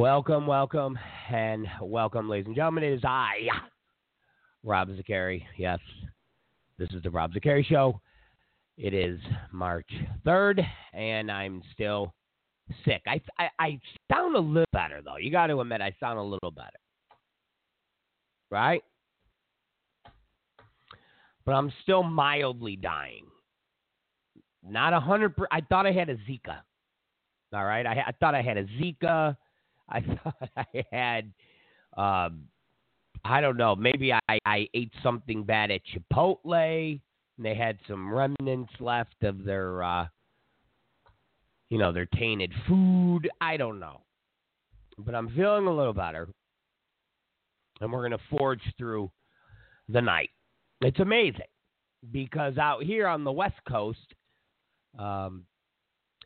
Welcome, welcome, and welcome, ladies and gentlemen. It is I, Rob Zicari. Yes, this is the Rob Zicari Show. It is March 3rd, and I'm still sick. I, I, I sound a little better, though. You got to admit, I sound a little better. Right? But I'm still mildly dying. Not a hundred. I thought I had a Zika. All right, I, I thought I had a Zika. I thought I had, um, I don't know, maybe I, I ate something bad at Chipotle and they had some remnants left of their, uh, you know, their tainted food. I don't know. But I'm feeling a little better. And we're going to forge through the night. It's amazing because out here on the West Coast, um,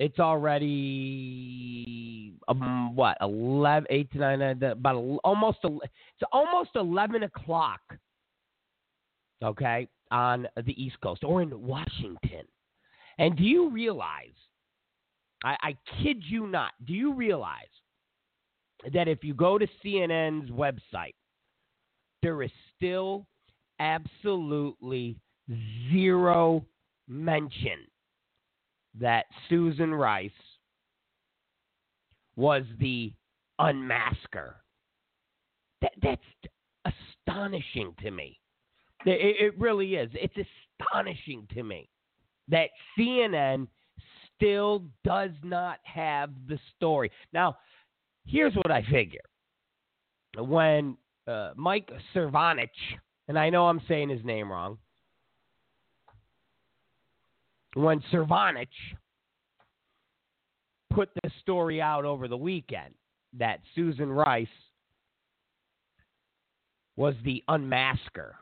it's already um, what 11, 8 to 9, nine about almost it's almost 11 o'clock. Okay, on the East Coast or in Washington. And do you realize? I, I kid you not. Do you realize that if you go to CNN's website, there is still absolutely zero mention that Susan Rice was the unmasker. That, that's astonishing to me. It, it really is. It's astonishing to me that CNN still does not have the story. Now, here's what I figure. When uh, Mike Cervanich, and I know I'm saying his name wrong, when Cervanich put the story out over the weekend that Susan Rice was the unmasker.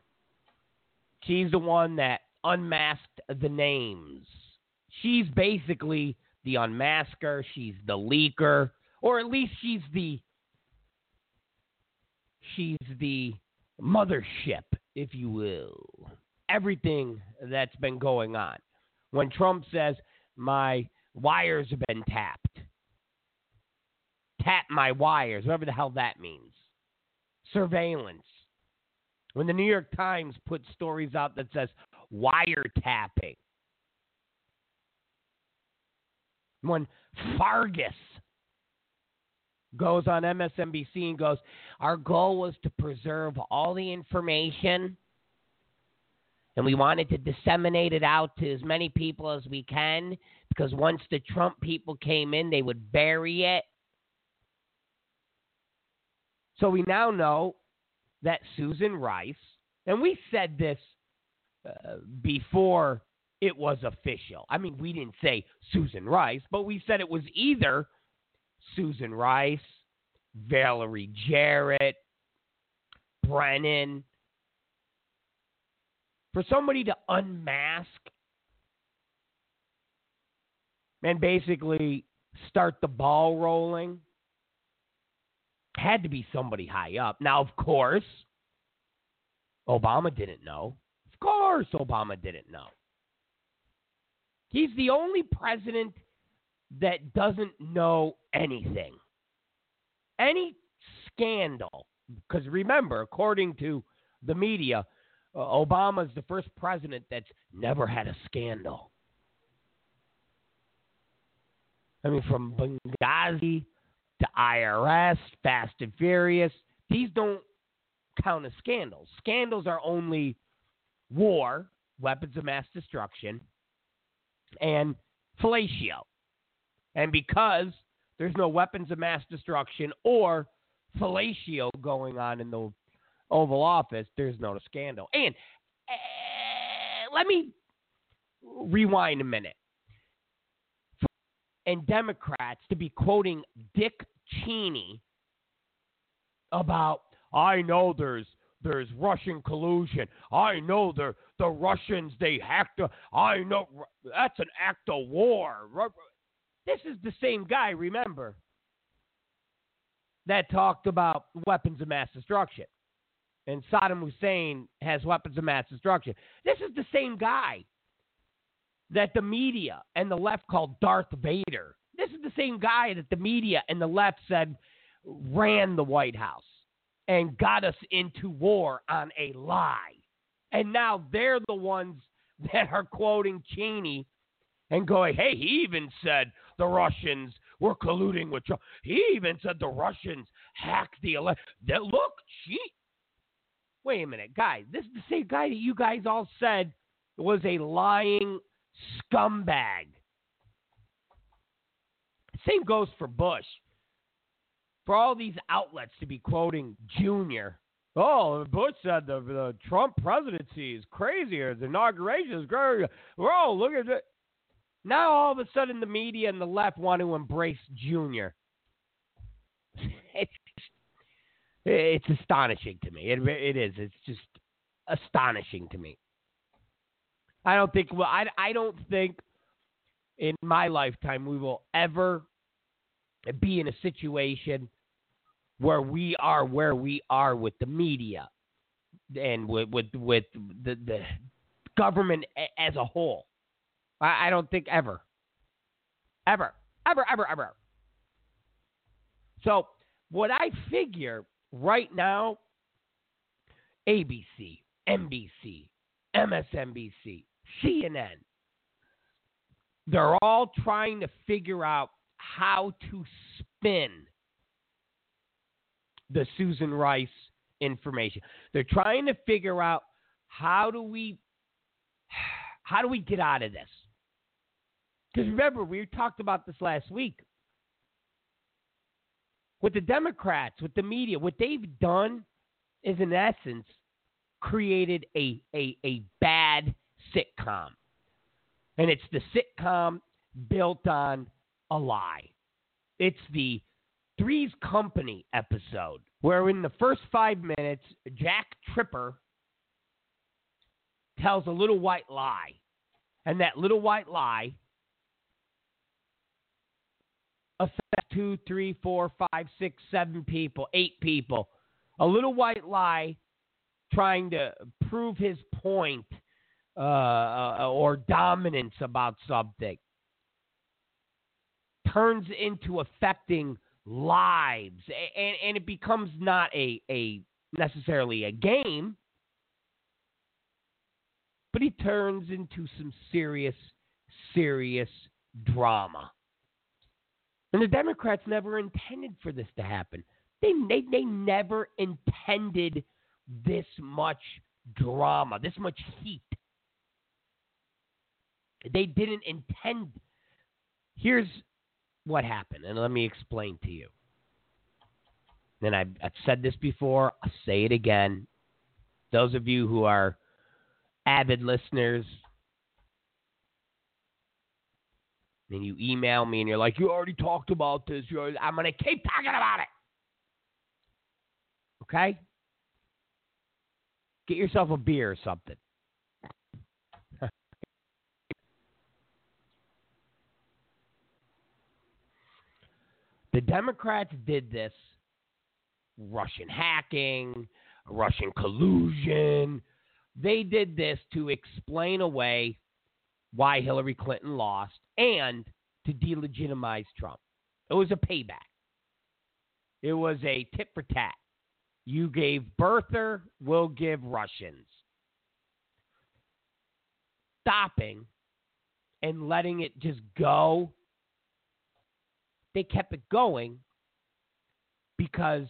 She's the one that unmasked the names. She's basically the unmasker, she's the leaker, or at least she's the she's the mothership, if you will. Everything that's been going on when Trump says, my wires have been tapped. Tap my wires, whatever the hell that means. Surveillance. When the New York Times puts stories out that says wiretapping. When Farkas goes on MSNBC and goes, Our goal was to preserve all the information and we wanted to disseminate it out to as many people as we can because once the Trump people came in, they would bury it. So we now know that Susan Rice, and we said this uh, before it was official. I mean, we didn't say Susan Rice, but we said it was either Susan Rice, Valerie Jarrett, Brennan, for somebody to unmask and basically start the ball rolling had to be somebody high up. Now, of course, Obama didn't know. Of course, Obama didn't know. He's the only president that doesn't know anything. Any scandal, because remember, according to the media, uh, Obama's the first president that's never had a scandal. I mean, from Benghazi to IRS, Fast and Furious, these don't count as scandals. Scandals are only war, weapons of mass destruction, and fellatio. And because there's no weapons of mass destruction or fellatio going on in the Oval Office, there's no scandal. And uh, let me rewind a minute. And Democrats to be quoting Dick Cheney about, I know there's there's Russian collusion. I know the the Russians they hacked. A, I know that's an act of war. This is the same guy, remember, that talked about weapons of mass destruction and Saddam Hussein has weapons of mass destruction. This is the same guy that the media and the left called Darth Vader. This is the same guy that the media and the left said ran the White House and got us into war on a lie. And now they're the ones that are quoting Cheney and going, hey, he even said the Russians were colluding with Trump. He even said the Russians hacked the election. Look, she. Wait a minute, guys. This is the same guy that you guys all said was a lying scumbag. Same goes for Bush. For all these outlets to be quoting Junior. Oh, Bush said the, the Trump presidency is crazier. The inauguration is great. Oh, look at it. Now all of a sudden the media and the left want to embrace Junior. It's it's astonishing to me. It it is. It's just astonishing to me. I don't think well I I don't think in my lifetime we will ever be in a situation where we are where we are with the media and with with with the the government as a whole. I, I don't think ever, ever, ever, ever, ever. So what I figure right now, ABC, NBC, MSNBC, CNN, they're all trying to figure out how to spin the Susan Rice information. They're trying to figure out how do we how do we get out of this? Because remember, we talked about this last week. With the Democrats, with the media, what they've done is, in essence, created a, a, a bad sitcom. And it's the sitcom built on a lie. It's the Three's Company episode, where in the first five minutes, Jack Tripper tells a little white lie. And that little white lie affect two, three, four, five, six, seven people, eight people. A little white lie trying to prove his point uh, uh, or dominance about something turns into affecting lives, and, and it becomes not a, a necessarily a game, but he turns into some serious, serious drama. And the Democrats never intended for this to happen. They, they, they never intended this much drama, this much heat. They didn't intend. Here's what happened, and let me explain to you. And I've, I've said this before, I'll say it again. Those of you who are avid listeners, and you email me and you're like, you already talked about this. I'm going to keep talking about it. Okay? Get yourself a beer or something. the Democrats did this Russian hacking, Russian collusion. They did this to explain away why Hillary Clinton lost and to delegitimize Trump. It was a payback. It was a tit for tat. You gave birther, we'll give Russians. Stopping and letting it just go, they kept it going because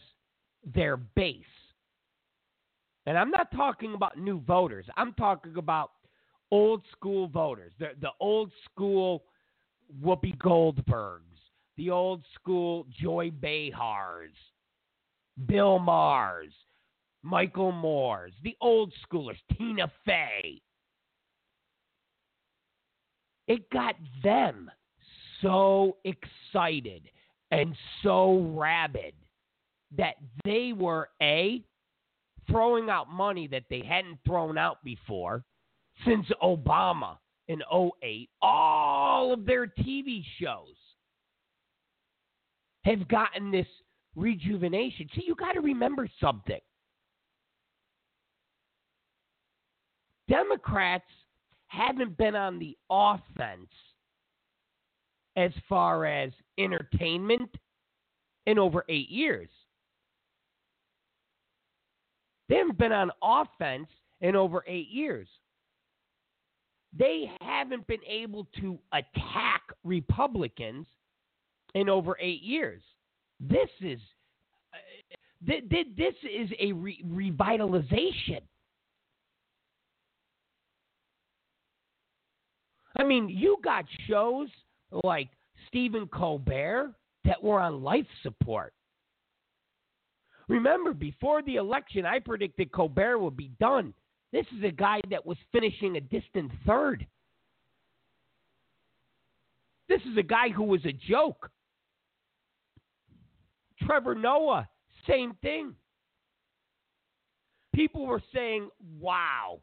their base, and I'm not talking about new voters, I'm talking about old school voters, the, the old school Whoopi Goldbergs, the old school Joy Behars, Bill Mahers, Michael Moores, the old schoolers, Tina Fey. It got them so excited and so rabid that they were A, throwing out money that they hadn't thrown out before since Obama in 08, all of their TV shows have gotten this rejuvenation. See, you got to remember something. Democrats haven't been on the offense as far as entertainment in over eight years. They haven't been on offense in over eight years. They haven't been able to attack Republicans in over eight years. This is uh, th- th- this is a re- revitalization. I mean, you got shows like Stephen Colbert that were on life support. Remember, before the election, I predicted Colbert would be done. This is a guy that was finishing a distant third. This is a guy who was a joke. Trevor Noah, same thing. People were saying, wow,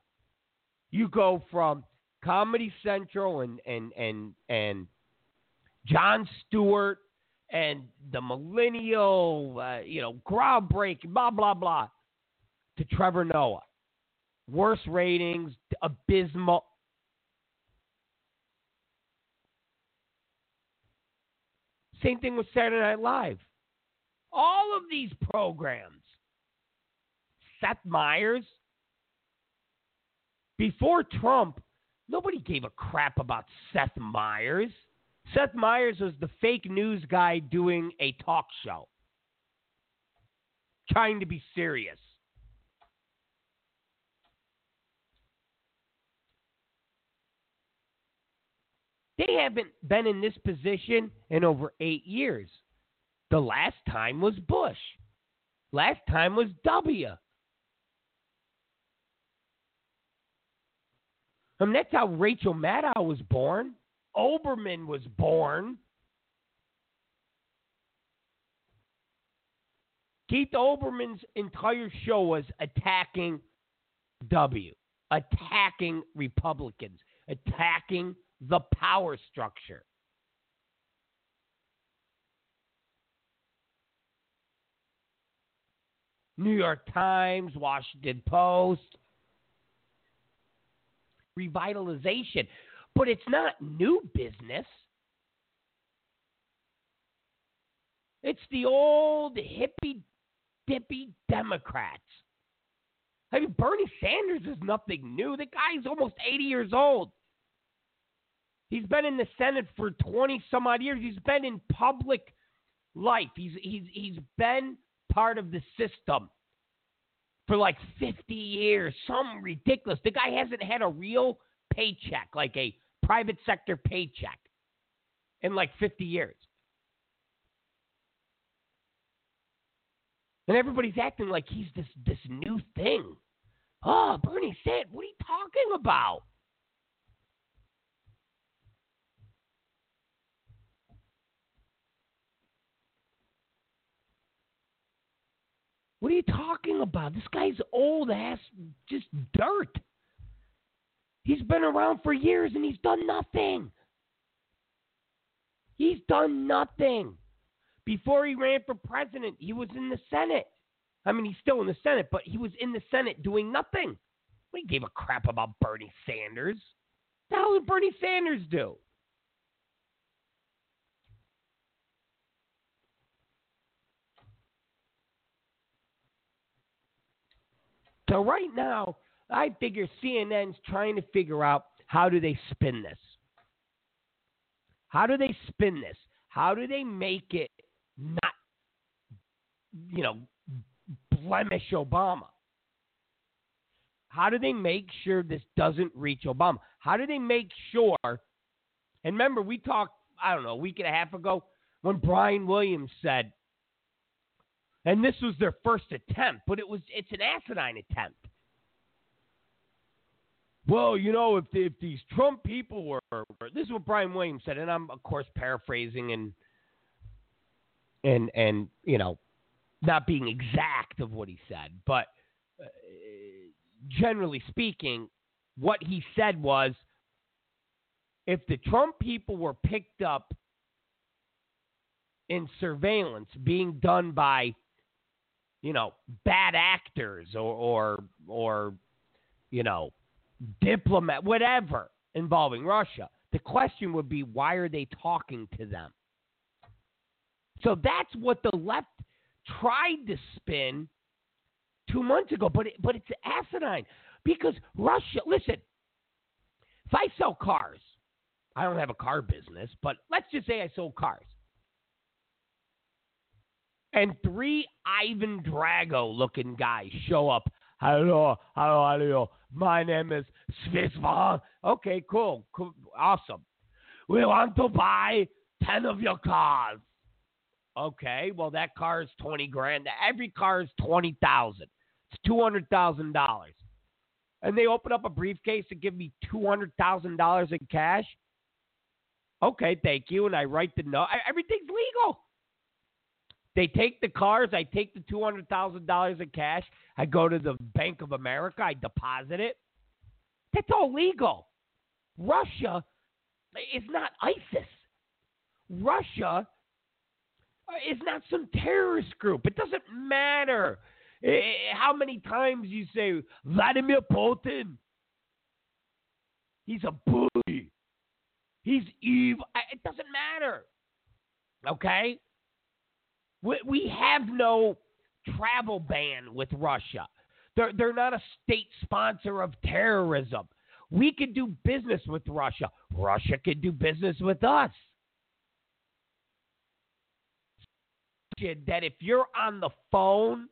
you go from Comedy Central and and and and Jon Stewart and the millennial, uh, you know, groundbreaking, blah blah blah, to Trevor Noah. Worst ratings, abysmal. Same thing with Saturday Night Live. All of these programs. Seth Meyers. Before Trump, nobody gave a crap about Seth Meyers. Seth Meyers was the fake news guy doing a talk show, trying to be serious. They haven't been in this position in over eight years. The last time was Bush. Last time was W. I mean, that's how Rachel Maddow was born. Olbermann was born. Keith Olbermann's entire show was attacking W, attacking Republicans, attacking the power structure. New York Times, Washington Post. Revitalization. But it's not new business. It's the old hippy dippy Democrats. I mean, Bernie Sanders is nothing new. The guy's almost 80 years old. He's been in the Senate for 20 some odd years. He's been in public life. He's he's he's been part of the system for like 50 years. Some ridiculous. The guy hasn't had a real paycheck, like a private sector paycheck, in like 50 years. And everybody's acting like he's this this new thing. Oh, Bernie Sanders, what are you talking about? What are you talking about? This guy's old ass, just dirt. He's been around for years and he's done nothing. He's done nothing. Before he ran for president, he was in the Senate. I mean, he's still in the Senate, but he was in the Senate doing nothing. We gave a crap about Bernie Sanders. What the hell did Bernie Sanders do? So right now, I figure CNN's trying to figure out how do they spin this? How do they spin this? How do they make it not, you know, blemish Obama? How do they make sure this doesn't reach Obama? How do they make sure? And remember, we talked, I don't know, a week and a half ago when Brian Williams said, and this was their first attempt, but it was it's an asinine attempt. Well, you know, if if these Trump people were, this is what Brian Williams said, and I'm of course paraphrasing and and and you know, not being exact of what he said, but uh, generally speaking, what he said was, if the Trump people were picked up in surveillance being done by you know, bad actors or or or you know, diplomat whatever involving Russia. The question would be why are they talking to them? So that's what the left tried to spin two months ago, but it, but it's asinine because Russia. Listen, if I sell cars, I don't have a car business, but let's just say I sold cars. And three Ivan Drago looking guys show up. Hello, hello, hello. My name is Svisvan. Okay, cool, cool, awesome. We want to buy 10 of your cars. Okay, well, that car is 20 grand. Every car is 20,000. It's $200,000. And they open up a briefcase and give me $200,000 in cash. Okay, thank you. And I write the note. Everything's legal. They take the cars. I take the $200,000 in cash. I go to the Bank of America. I deposit it. That's all legal. Russia is not ISIS. Russia is not some terrorist group. It doesn't matter eh, eh, how many times you say Vladimir Putin. He's a bully. He's evil. It doesn't matter. Okay? We have no travel ban with Russia. They're, they're not a state sponsor of terrorism. We can do business with Russia. Russia can do business with us. That if you're on the phone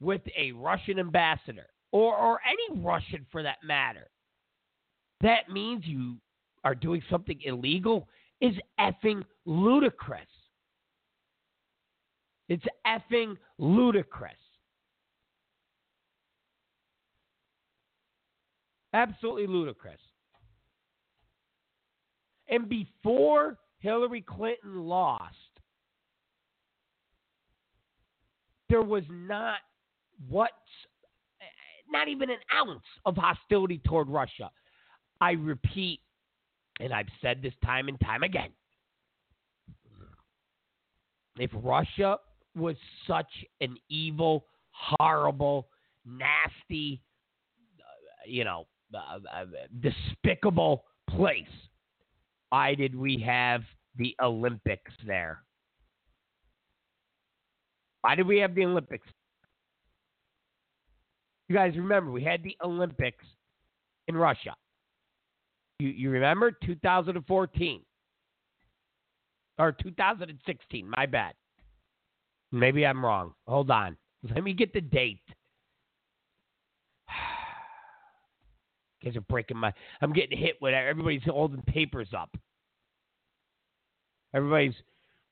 with a Russian ambassador or, or any Russian for that matter, that means you are doing something illegal is effing ludicrous. It's effing ludicrous. Absolutely ludicrous. And before Hillary Clinton lost, there was not what's not even an ounce of hostility toward Russia. I repeat, and I've said this time and time again. If Russia was such an evil, horrible, nasty, uh, you know, uh, uh, despicable place. Why did we have the Olympics there? Why did we have the Olympics? You guys remember we had the Olympics in Russia. You you remember 2014 or 2016? My bad. Maybe I'm wrong. Hold on. Let me get the date. guys are breaking my. I'm getting hit with everybody's holding papers up. Everybody's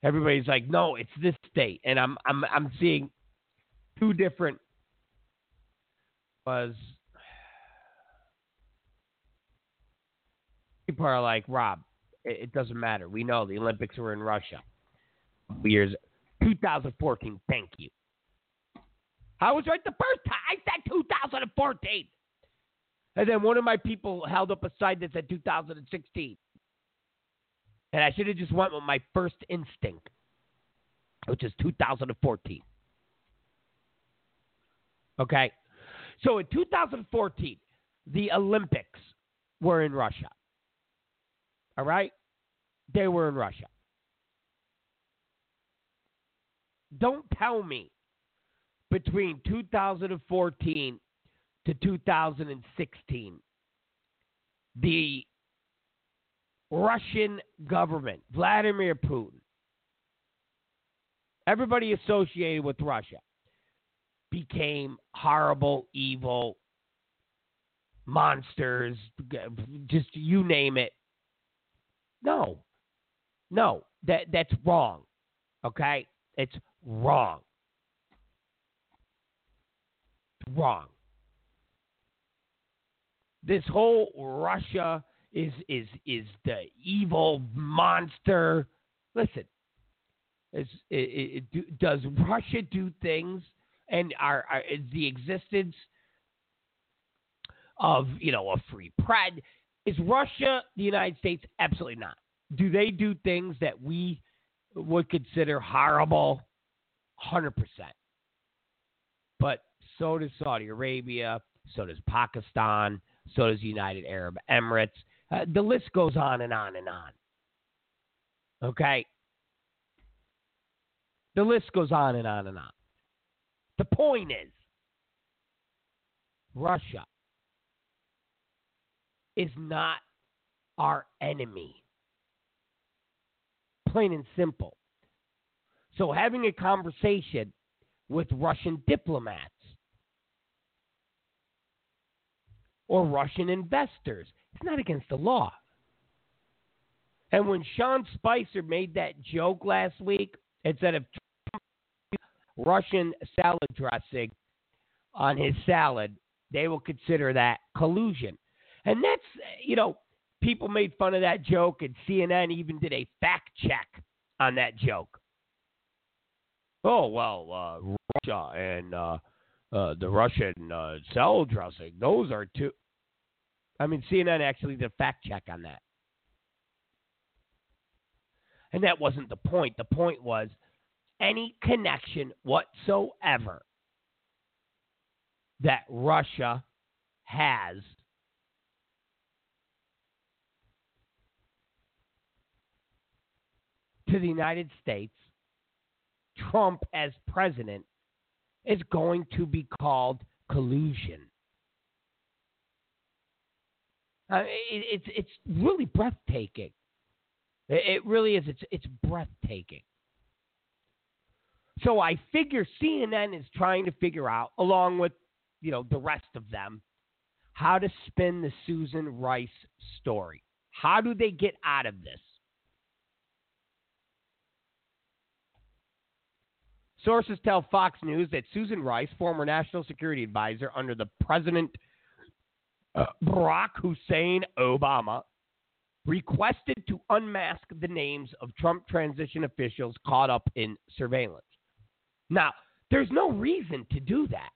everybody's like, no, it's this date, and I'm I'm I'm seeing two different was. People are like, Rob, it, it doesn't matter. We know the Olympics were in Russia. Years 2014. Thank you. I was right the first time. I said 2014. And then one of my people held up a sign that said 2016. And I should have just went with my first instinct, which is 2014. Okay? So in 2014, the Olympics were in Russia. All right? They were in Russia. Don't tell me between 2014 to 2016, the Russian government, Vladimir Putin, everybody associated with Russia became horrible, evil monsters, just you name it. No. No, that that's wrong. Okay? It's wrong. Wrong this whole Russia is is is the evil monster. Listen, is it, it, does Russia do things and are, are is the existence of you know a free press is Russia the United States? Absolutely not. Do they do things that we would consider horrible? Hundred percent. But so does Saudi Arabia. So does Pakistan. So does United Arab Emirates. Uh, the list goes on and on and on. Okay. The list goes on and on and on. The point is, Russia is not our enemy. Plain and simple. So having a conversation with Russian diplomats or Russian investors, it's not against the law. And when Sean Spicer made that joke last week and said if Russian salad dressing on his salad, they will consider that collusion. And that's, you know, people made fun of that joke, and CNN even did a fact check on that joke. Oh, well, uh, Russia and uh, uh, the Russian uh, salad dressing, those are two. I mean, CNN actually did a fact check on that. And that wasn't the point. The point was any connection whatsoever that Russia has to the United States, Trump as president, is going to be called collusion. Uh, it, it's it's really breathtaking. It, it really is. It's it's breathtaking. So I figure CNN is trying to figure out, along with you know the rest of them, how to spin the Susan Rice story. How do they get out of this? Sources tell Fox News that Susan Rice, former national security advisor under the President uh, Barack Hussein Obama, requested to unmask the names of Trump transition officials caught up in surveillance. Now, there's no reason to do that.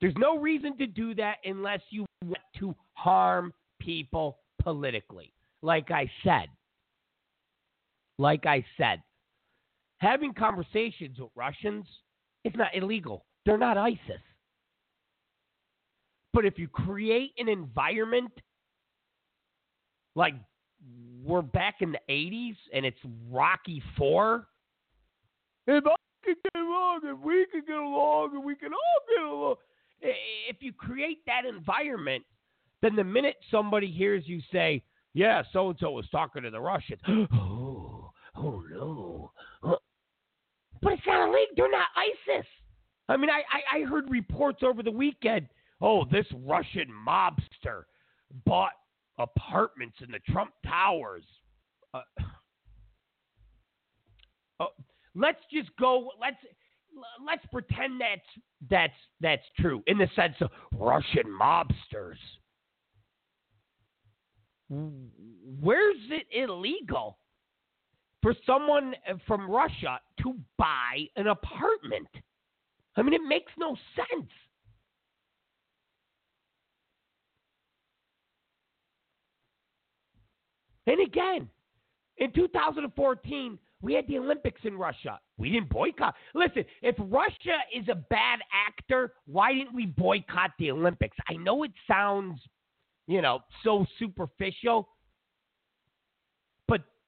There's no reason to do that unless you want to harm people politically. Like I said, like I said, having conversations with Russians is not illegal. They're not ISIS. But if you create an environment like we're back in the 80s and it's Rocky 4, if I can get along and we can get along and we can all get along, if you create that environment, then the minute somebody hears you say, yeah, so and so was talking to the Russians, oh, oh no. But it's not a illegal. They're not ISIS. I mean, I, I, I heard reports over the weekend oh, this Russian mobster bought apartments in the Trump Towers. Uh, uh, let's just go. Let's let's pretend that's that's that's true in the sense of Russian mobsters. Where's it illegal for someone uh, from Russia to buy an apartment? I mean, it makes no sense. And again, in 2014, we had the Olympics in Russia. We didn't boycott. Listen, if Russia is a bad actor, why didn't we boycott the Olympics? I know it sounds, you know, so superficial,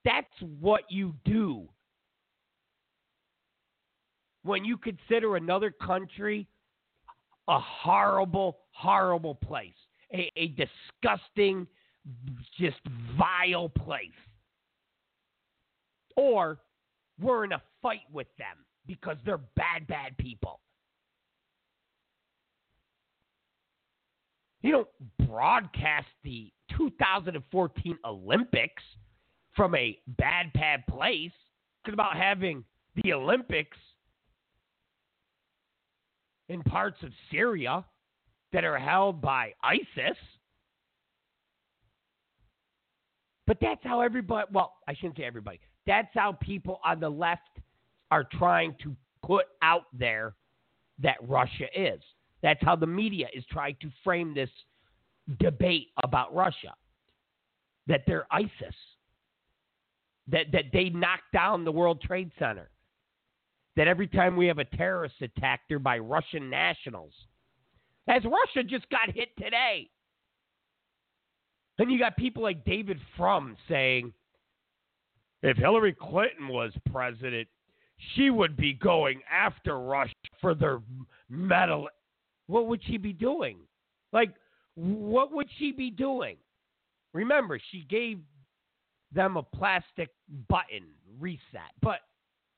that's what you do when you consider another country a horrible, horrible place, a, a disgusting, just vile place. Or we're in a fight with them because they're bad, bad people. You don't broadcast the 2014 Olympics from a bad, bad place. It's about having the Olympics in parts of Syria that are held by ISIS. But that's how everybody, well, I shouldn't say everybody, that's how people on the left are trying to put out there that Russia is. That's how the media is trying to frame this debate about Russia. That they're ISIS. That that they knocked down the World Trade Center. That every time we have a terrorist attack, they're by Russian nationals. As Russia just got hit today. Then you got people like David Frum saying, if Hillary Clinton was president, she would be going after Russia for their metal. What would she be doing? Like, what would she be doing? Remember, she gave them a plastic button reset. But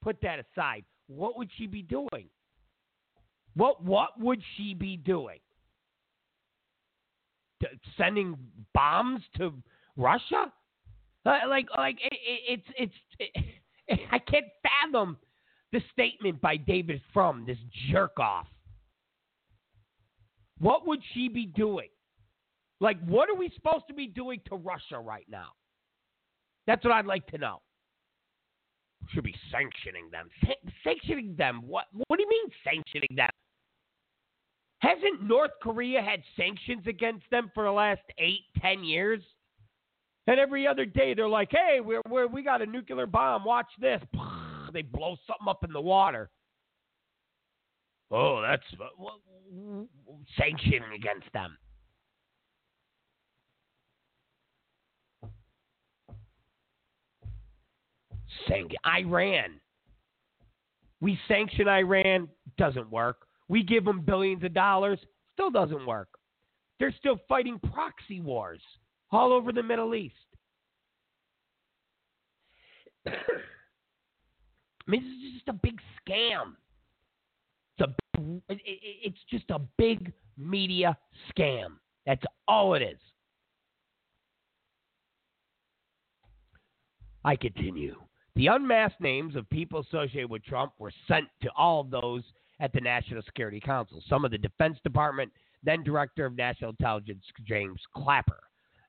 put that aside. What would she be doing? What what would she be doing? sending bombs to Russia? Uh, like like it, it, it's it's it, I can't fathom the statement by David Frum, this jerk off. What would she be doing? Like, what are we supposed to be doing to Russia right now? That's what I'd like to know. Should be sanctioning them. San- sanctioning them? What? What do you mean sanctioning them? Hasn't North Korea had sanctions against them for the last eight, ten years? And every other day they're like, "Hey, we're, we're we got a nuclear bomb. Watch this." They blow something up in the water. Oh, that's uh, sanctioning against them. Sanction Iran. We sanction Iran doesn't work. We give them billions of dollars, still doesn't work. They're still fighting proxy wars all over the Middle East. I mean, this is just a big scam. It's a, it's just a big media scam. That's all it is. I continue. The unmasked names of people associated with Trump were sent to all of those at the National Security Council. Some of the Defense Department, then Director of National Intelligence James Clapper,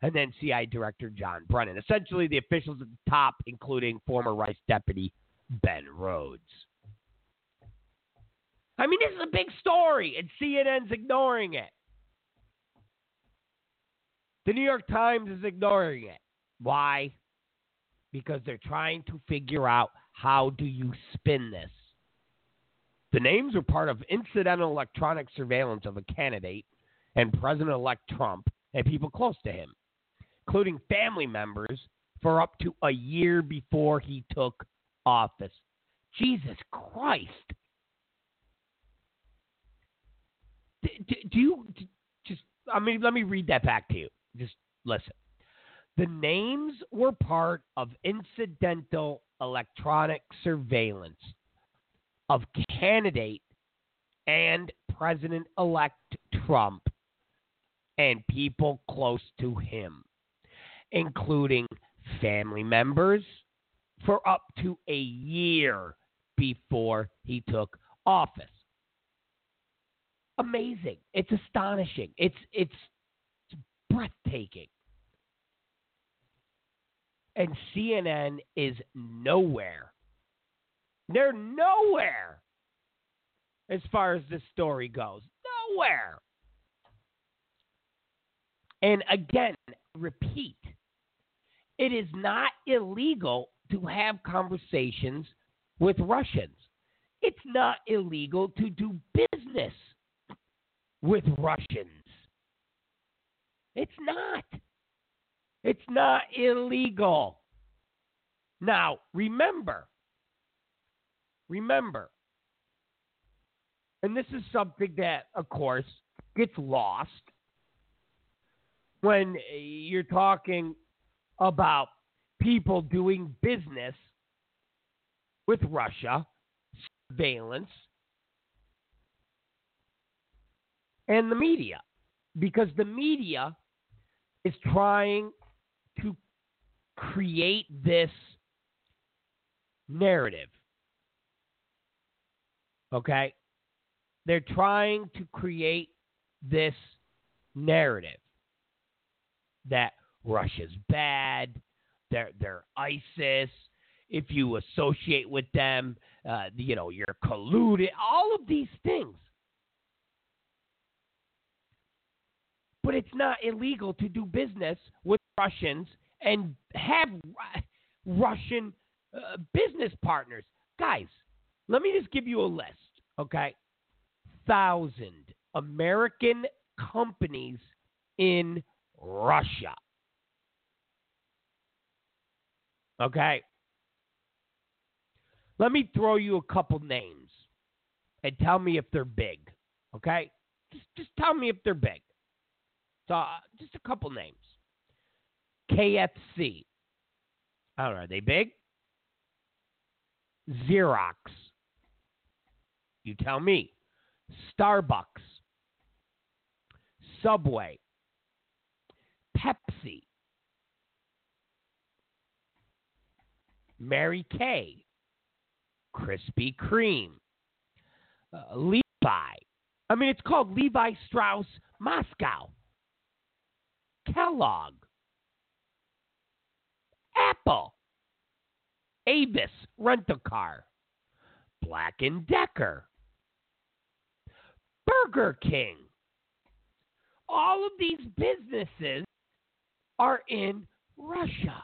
and then CIA Director John Brennan. Essentially, the officials at the top, including former Rice Deputy Ben Rhodes. I mean, this is a big story, and CNN's ignoring it. The New York Times is ignoring it. Why? Because they're trying to figure out how do you spin this. The names were part of incidental electronic surveillance of a candidate and President elect Trump and people close to him, including family members, for up to a year before he took office. Jesus Christ. Do, do you just, I mean, let me read that back to you. Just listen. The names were part of incidental electronic surveillance of candidate and President elect Trump and people close to him, including family members, for up to a year before he took office. Amazing. It's astonishing. It's it's, it's breathtaking. And CNN is nowhere they're nowhere as far as this story goes. Nowhere. And again, repeat, it is not illegal to have conversations with Russians. It's not illegal to do business with Russians. It's not. It's not illegal. Now, remember, remember, and this is something that, of course, gets lost when you're talking about people doing business with Russia, surveillance, and the media. Because the media is trying to create this narrative Okay? They're trying to create this narrative that Russia's bad, they're, they're ISIS. If you associate with them, uh, you know, you're colluded, all of these things. But it's not illegal to do business with Russians and have Russian uh, business partners. Guys, let me just give you a list, okay? Thousand American companies in Russia. Okay? Let me throw you a couple names and tell me if they're big. Okay? Just, just tell me if they're big. So, uh, just a couple names. KFC. I don't know. Are they big? Xerox. You tell me. Starbucks. Subway. Pepsi. Mary Kay. Krispy Kreme. Uh, Levi. I mean, it's called Levi Strauss Moscow. Kellogg. Apple. Avis Rental Car. Black and Decker. Burger King. All of these businesses are in Russia.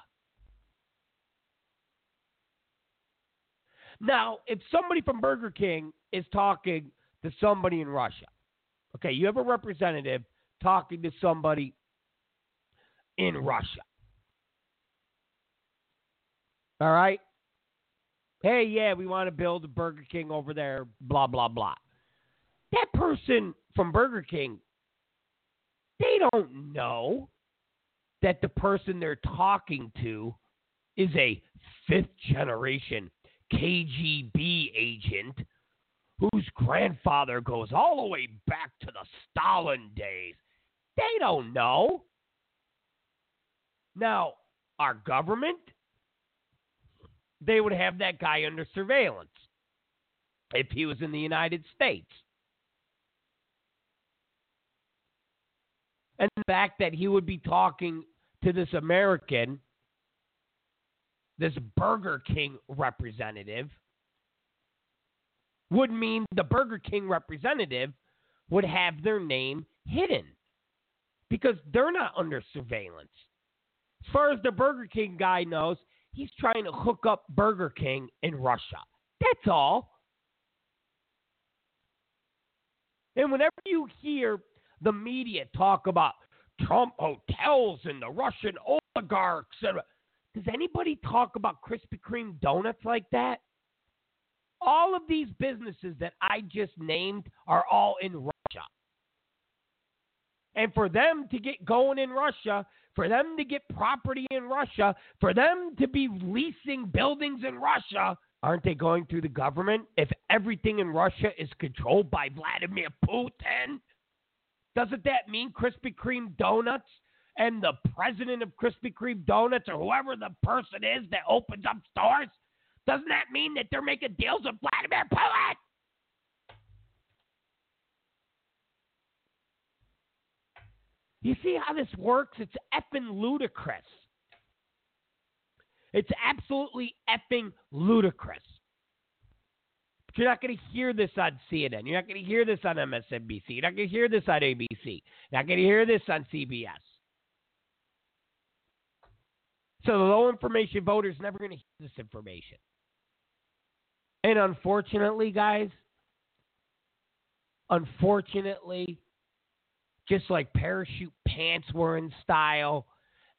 Now, if somebody from Burger King is talking to somebody in Russia, okay, you have a representative talking to somebody in Russia. All right? Hey, yeah, we want to build a Burger King over there, blah, blah, blah. That person from Burger King, they don't know that the person they're talking to is a fifth generation KGB agent whose grandfather goes all the way back to the Stalin days. They don't know. Now, our government, they would have that guy under surveillance if he was in the United States. And the fact that he would be talking to this American, this Burger King representative, would mean the Burger King representative would have their name hidden because they're not under surveillance. As far as the Burger King guy knows, he's trying to hook up Burger King in Russia. That's all. And whenever you hear the media talk about Trump hotels and the Russian oligarchs. And, does anybody talk about Krispy Kreme donuts like that? All of these businesses that I just named are all in Russia. And for them to get going in Russia, for them to get property in Russia, for them to be leasing buildings in Russia, aren't they going through the government if everything in Russia is controlled by Vladimir Putin? Doesn't that mean Krispy Kreme donuts and the president of Krispy Kreme donuts or whoever the person is that opens up stores? Doesn't that mean that they're making deals with Vladimir Putin? You see how this works? It's effing ludicrous. It's absolutely effing ludicrous. But you're not going to hear this on CNN. You're not going to hear this on MSNBC. You're not going to hear this on ABC. You're not going to hear this on CBS. So the low information voter is never going to hear this information. And unfortunately, guys, unfortunately, just like parachute pants were in style,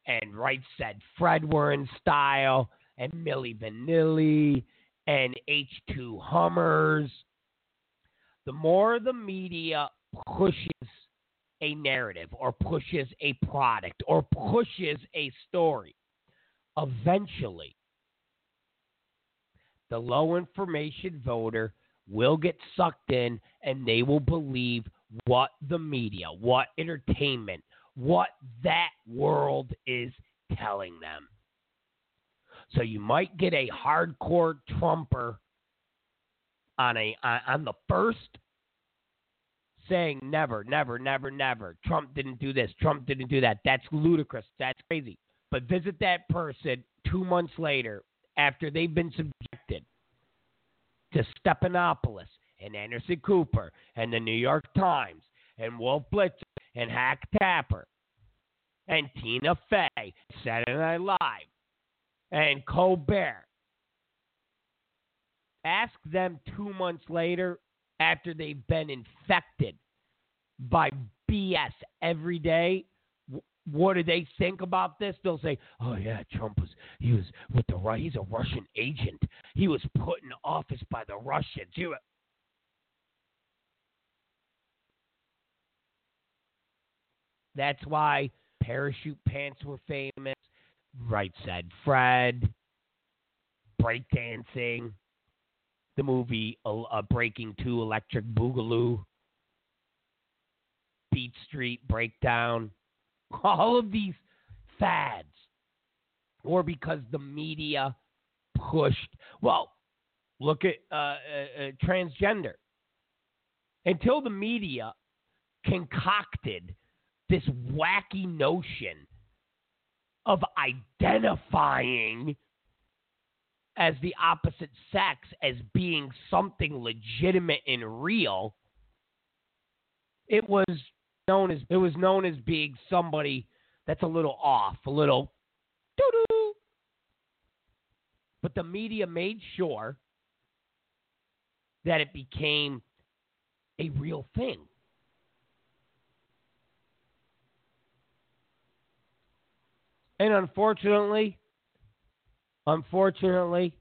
and Right Said Fred were in style, and Milli Vanilli, and H2 Hummers, the more the media pushes a narrative or pushes a product or pushes a story, eventually the low information voter will get sucked in and they will believe what the media, what entertainment, what that world is telling them. So you might get a hardcore Trumper on a on the first saying never, never, never, never. Trump didn't do this. Trump didn't do that. That's ludicrous. That's crazy. But visit that person two months later after they've been subjected to Stephanopoulos and Anderson Cooper and the New York Times and Wolf Blitzer and Hack Tapper and Tina Fey, Saturday Night Live, and Colbert. Ask them two months later after they've been infected by BS every day what do they think about this? They'll say, "Oh yeah, Trump was he was with the right. He's a Russian agent. He was put in office by the Russians." You, That's why parachute pants were famous. Right said Fred. Breakdancing. The movie uh, Breaking Two, Electric Boogaloo. Beat Street Breakdown. All of these fads. Or because the media pushed. Well, look at uh, uh, uh transgender. Until the media concocted this wacky notion of identifying as the opposite sex as being something legitimate and real it was known as it was known as being somebody that's a little off a little doo-doo. but the media made sure that it became a real thing And unfortunately, unfortunately,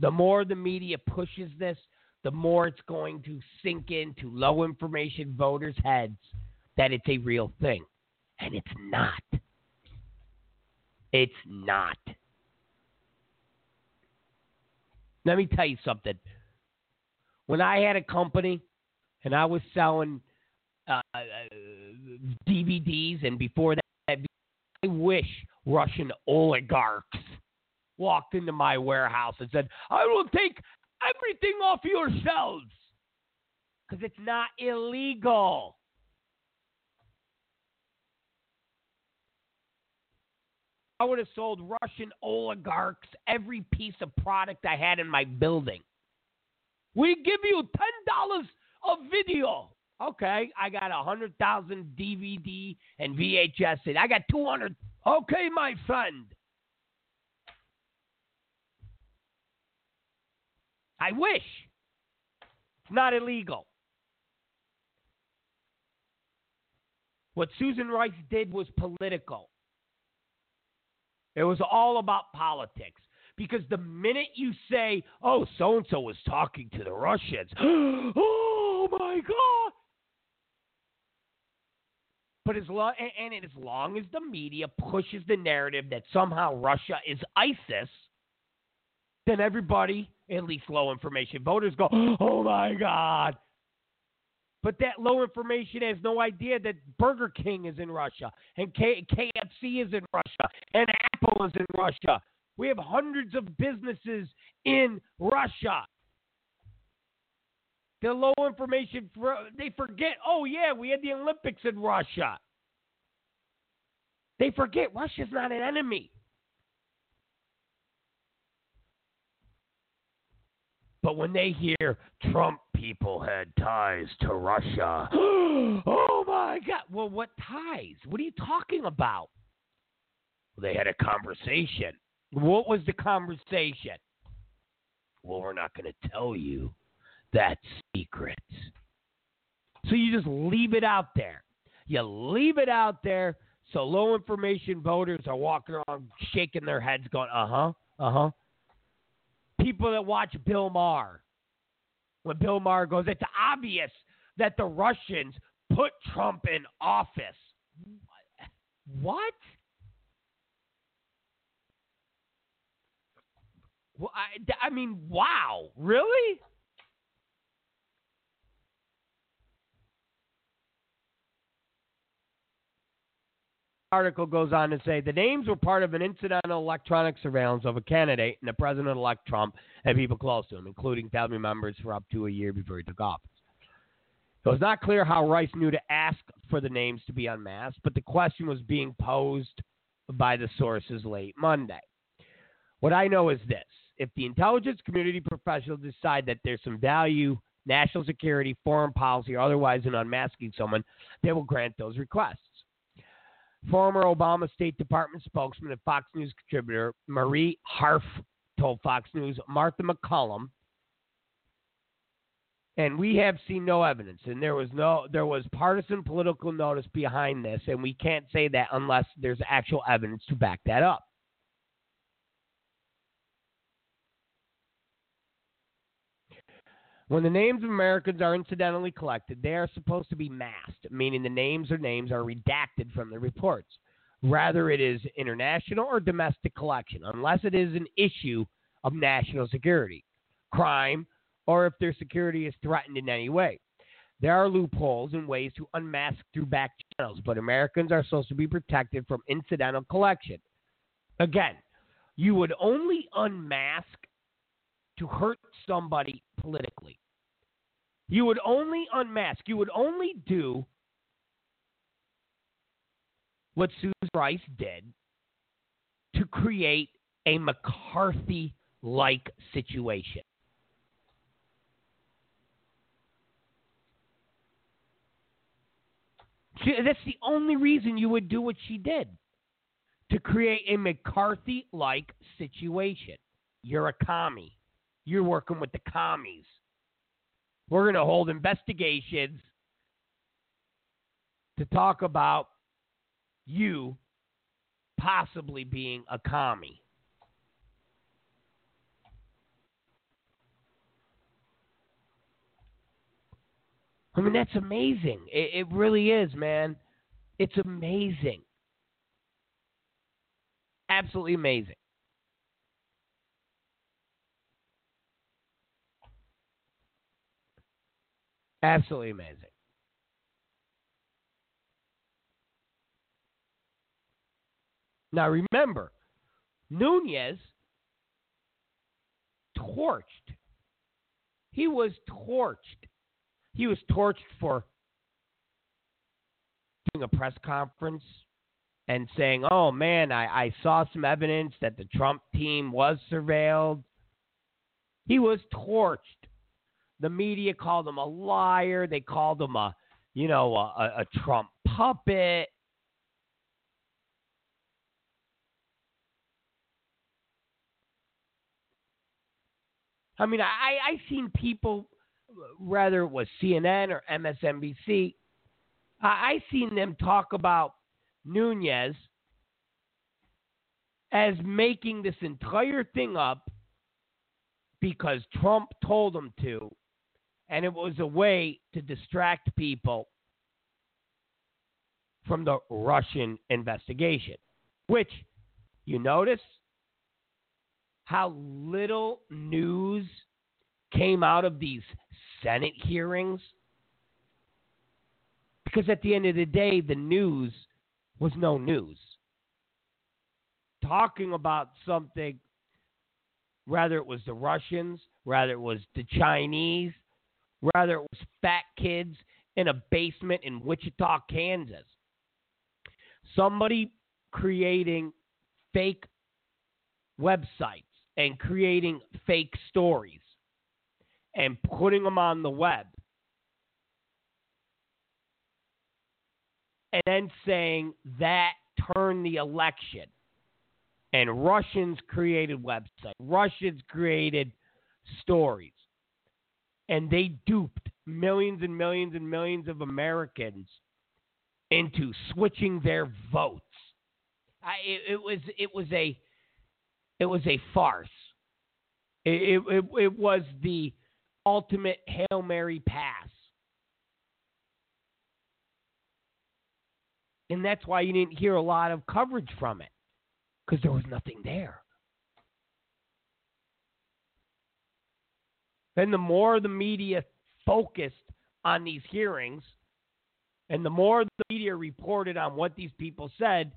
the more the media pushes this, the more it's going to sink into low information voters' heads that it's a real thing. And it's not. It's not. Let me tell you something. When I had a company and I was selling uh, uh DVDs, and before that, I wish Russian oligarchs walked into my warehouse and said, I will take everything off your shelves. Because it's not illegal. I would have sold Russian oligarchs every piece of product I had in my building. We give you $10 a video. Okay, I got a hundred thousand DVD and VHS. I got two hundred. Okay, my friend. I wish. It's not illegal. What Susan Rice did was political. It was all about politics. Because the minute you say, oh, so and so was talking to the Russians, oh my God, but as long and, and as long as the media pushes the narrative that somehow Russia is ISIS, then everybody, at least low information voters, go, "Oh my God!" But that low information has no idea that Burger King is in Russia and K- KFC is in Russia and Apple is in Russia. We have hundreds of businesses in Russia. The low information, For, they forget, oh, yeah, we had the Olympics in Russia. They forget Russia's not an enemy. But when they hear Trump people had ties to Russia, oh my God. Well, what ties? What are you talking about? They had a conversation. What was the conversation? Well, we're not going to tell you that secret. So you just leave it out there. You leave it out there so low information voters are walking around shaking their heads going, uh huh, uh huh. People that watch Bill Maher, when Bill Maher goes, it's obvious that the Russians put Trump in office. What? Well, I, I mean, wow, really? Article goes on to say the names were part of an incidental electronic surveillance of a candidate and the president elect Trump and people close to him, including family members for up to a year before he took office. It was not clear how Rice knew to ask for the names to be unmasked, but the question was being posed by the sources late Monday. What I know is this if the intelligence community professionals decide that there's some value, national security, foreign policy, or otherwise in unmasking someone, they will grant those requests. Former Obama State Department spokesman and Fox News contributor Marie Harf told Fox News Martha MacCallum And we have seen no evidence, and there was no there was partisan political notice behind this, and we can't say that unless there's actual evidence to back that up. When the names of Americans are incidentally collected, they are supposed to be masked, meaning the names or names are redacted from the reports. Rather, it is international or domestic collection, unless it is an issue of national security, crime, or if their security is threatened in any way. There are loopholes and ways to unmask through back channels, but Americans are supposed to be protected from incidental collection. Again, you would only unmask to hurt somebody politically. You would only unmask, you would only do what Susan Rice did to create a McCarthy like situation. that's the only reason you would do what she did to create a McCarthy like situation. You're a commie. You're working with the commies. We're going to hold investigations to talk about you possibly being a commie. I mean, that's amazing. It, it really is, man. It's amazing. Absolutely amazing. Absolutely amazing. Now remember, Nunes torched. He was torched. He was torched for doing a press conference and saying, "Oh man, I, I saw some evidence that the Trump team was surveilled." He was torched the media called him a liar. They called him a, you know, a, a Trump puppet. I mean, I I seen people, whether it was CNN or MSNBC, I, I seen them talk about Nunes as making this entire thing up because Trump told him to, and it was a way to distract people from the Russian investigation. Which, you notice how little news came out of these Senate hearings? Because at the end of the day, the news was no news. Talking about something, whether it was the Russians, whether it was the Chinese, Rather, it was fat kids in a basement in Wichita, Kansas. Somebody creating fake websites and creating fake stories and putting them on the web. And then saying that turned the election. And Russians created websites. Russians created stories and they duped millions and millions and millions of Americans into switching their votes. I, it, it, was it was a it was a farce. It, it, it was the ultimate hail mary pass, and that's why you didn't hear a lot of coverage from it because there was nothing there. Then the more the media focused on these hearings and the more the media reported on what these people said,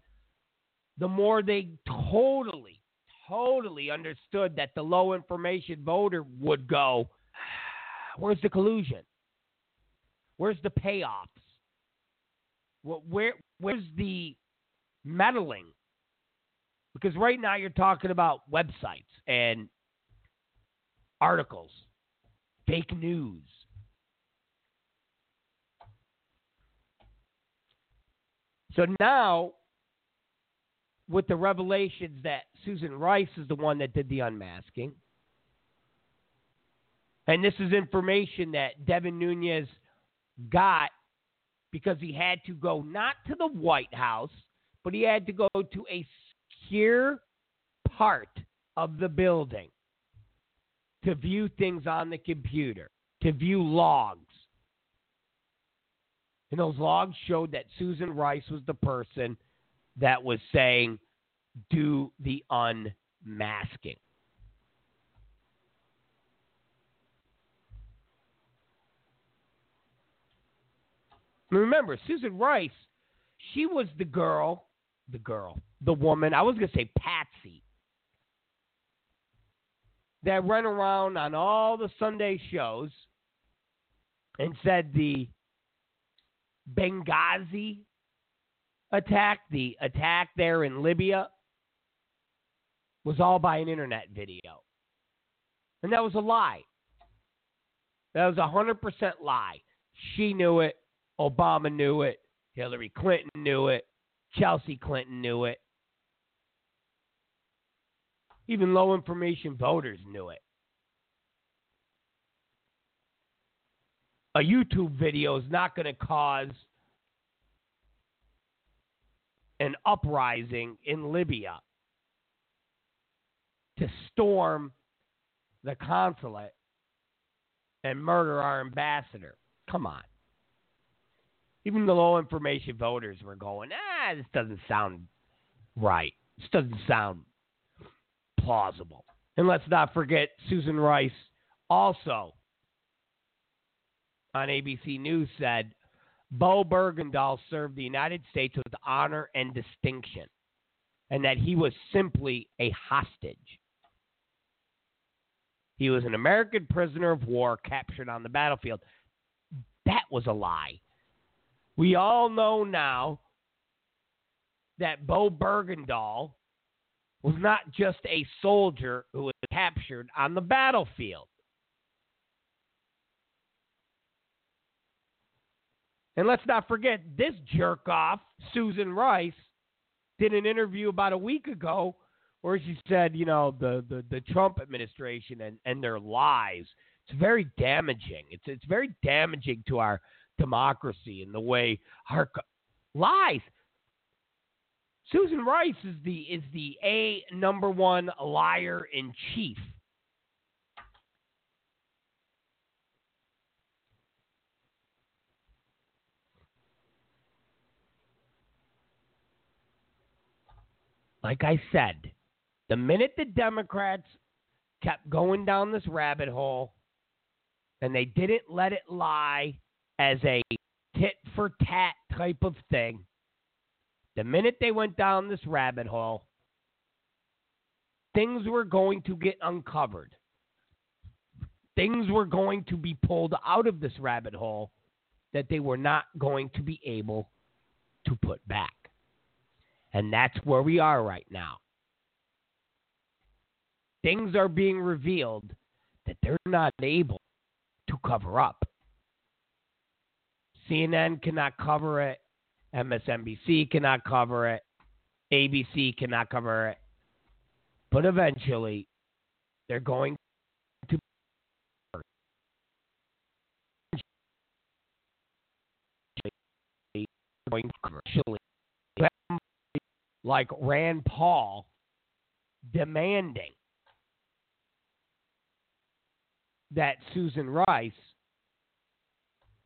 the more they totally, totally understood that the low information voter would go, Where's the collusion? Where's the payoffs? Where, where's the meddling? Because right now you're talking about websites and articles fake news. So now, with the revelations that Susan Rice is the one that did the unmasking, And this is information that Devin Nunes got because he had to go not to the White House, but he had to go to a secure part of the building to view things on the computer, to view logs. And those logs showed that Susan Rice was the person that was saying, do the unmasking. Remember, Susan Rice, she was the girl, the girl, the woman, I was going to say Patsy, that ran around on all the Sunday shows and said the Benghazi attack, the attack there in Libya, was all by an internet video. And that was a lie. That was a 100% lie. She knew it. Obama knew it. Hillary Clinton knew it. Chelsea Clinton knew it. Even low information voters knew it. A YouTube video is not going to cause an uprising in Libya to storm the consulate and murder our ambassador. Come on. Even the low information voters were going, ah, this doesn't sound right. This doesn't sound plausible. And let's not forget Susan Rice also on ABC News said Bowe Bergdahl served the United States with honor and distinction, and that he was simply a hostage. He was an American prisoner of war captured on the battlefield. That was a lie. We all know now that Bowe Bergdahl was not just a soldier who was captured on the battlefield. And let's not forget this jerk off, Susan Rice, did an interview about a week ago where she said, you know, the, the, the Trump administration and, and their lies. It's very damaging. It's it's very damaging to our democracy and the way our lies. Susan Rice is the is the a number one liar in chief. Like I said, the minute the Democrats kept going down this rabbit hole and they didn't let it lie as a tit for tat type of thing, the minute they went down this rabbit hole, things were going to get uncovered. Things were going to be pulled out of this rabbit hole that they were not going to be able to put back. And that's where we are right now. Things are being revealed that they're not able to cover up. CNN cannot cover it. MSNBC cannot cover it. ABC cannot cover it. But eventually, they're going to. like Rand Paul demanding that Susan Rice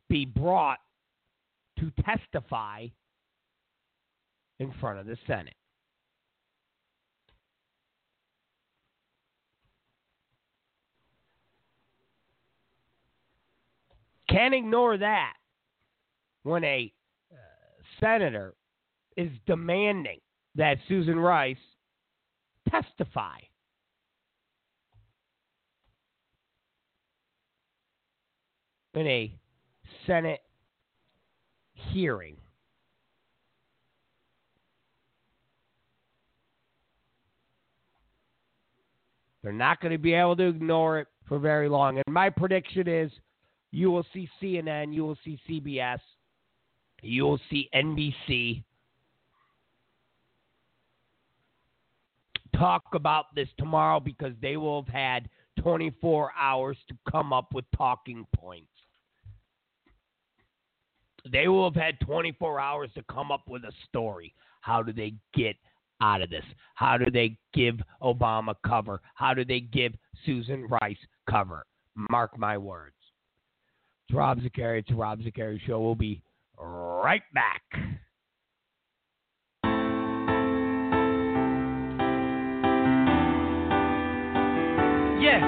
be brought to testify in front of the Senate. Can't ignore that when a uh, senator is demanding that Susan Rice testify. In a Senate hearing. They're not going to be able to ignore it for very long. And my prediction is you will see CNN, you will see CBS, you will see NBC talk about this tomorrow because they will have had 24 hours to come up with talking points. They will have had 24 hours to come up with a story. How do they get out of this? How do they give Obama cover? How do they give Susan Rice cover? Mark my words. It's Rob Zicari. It's Rob Zicari show. We'll be right back. Yeah,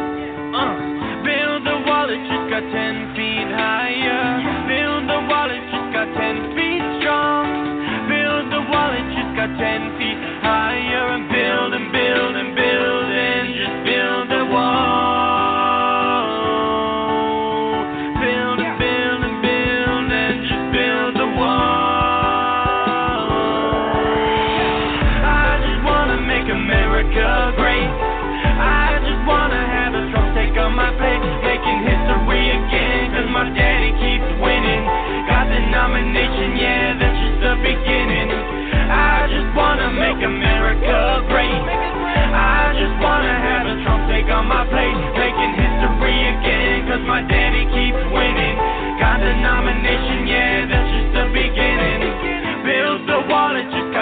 uh, build a wall, it just got 10 feet higher.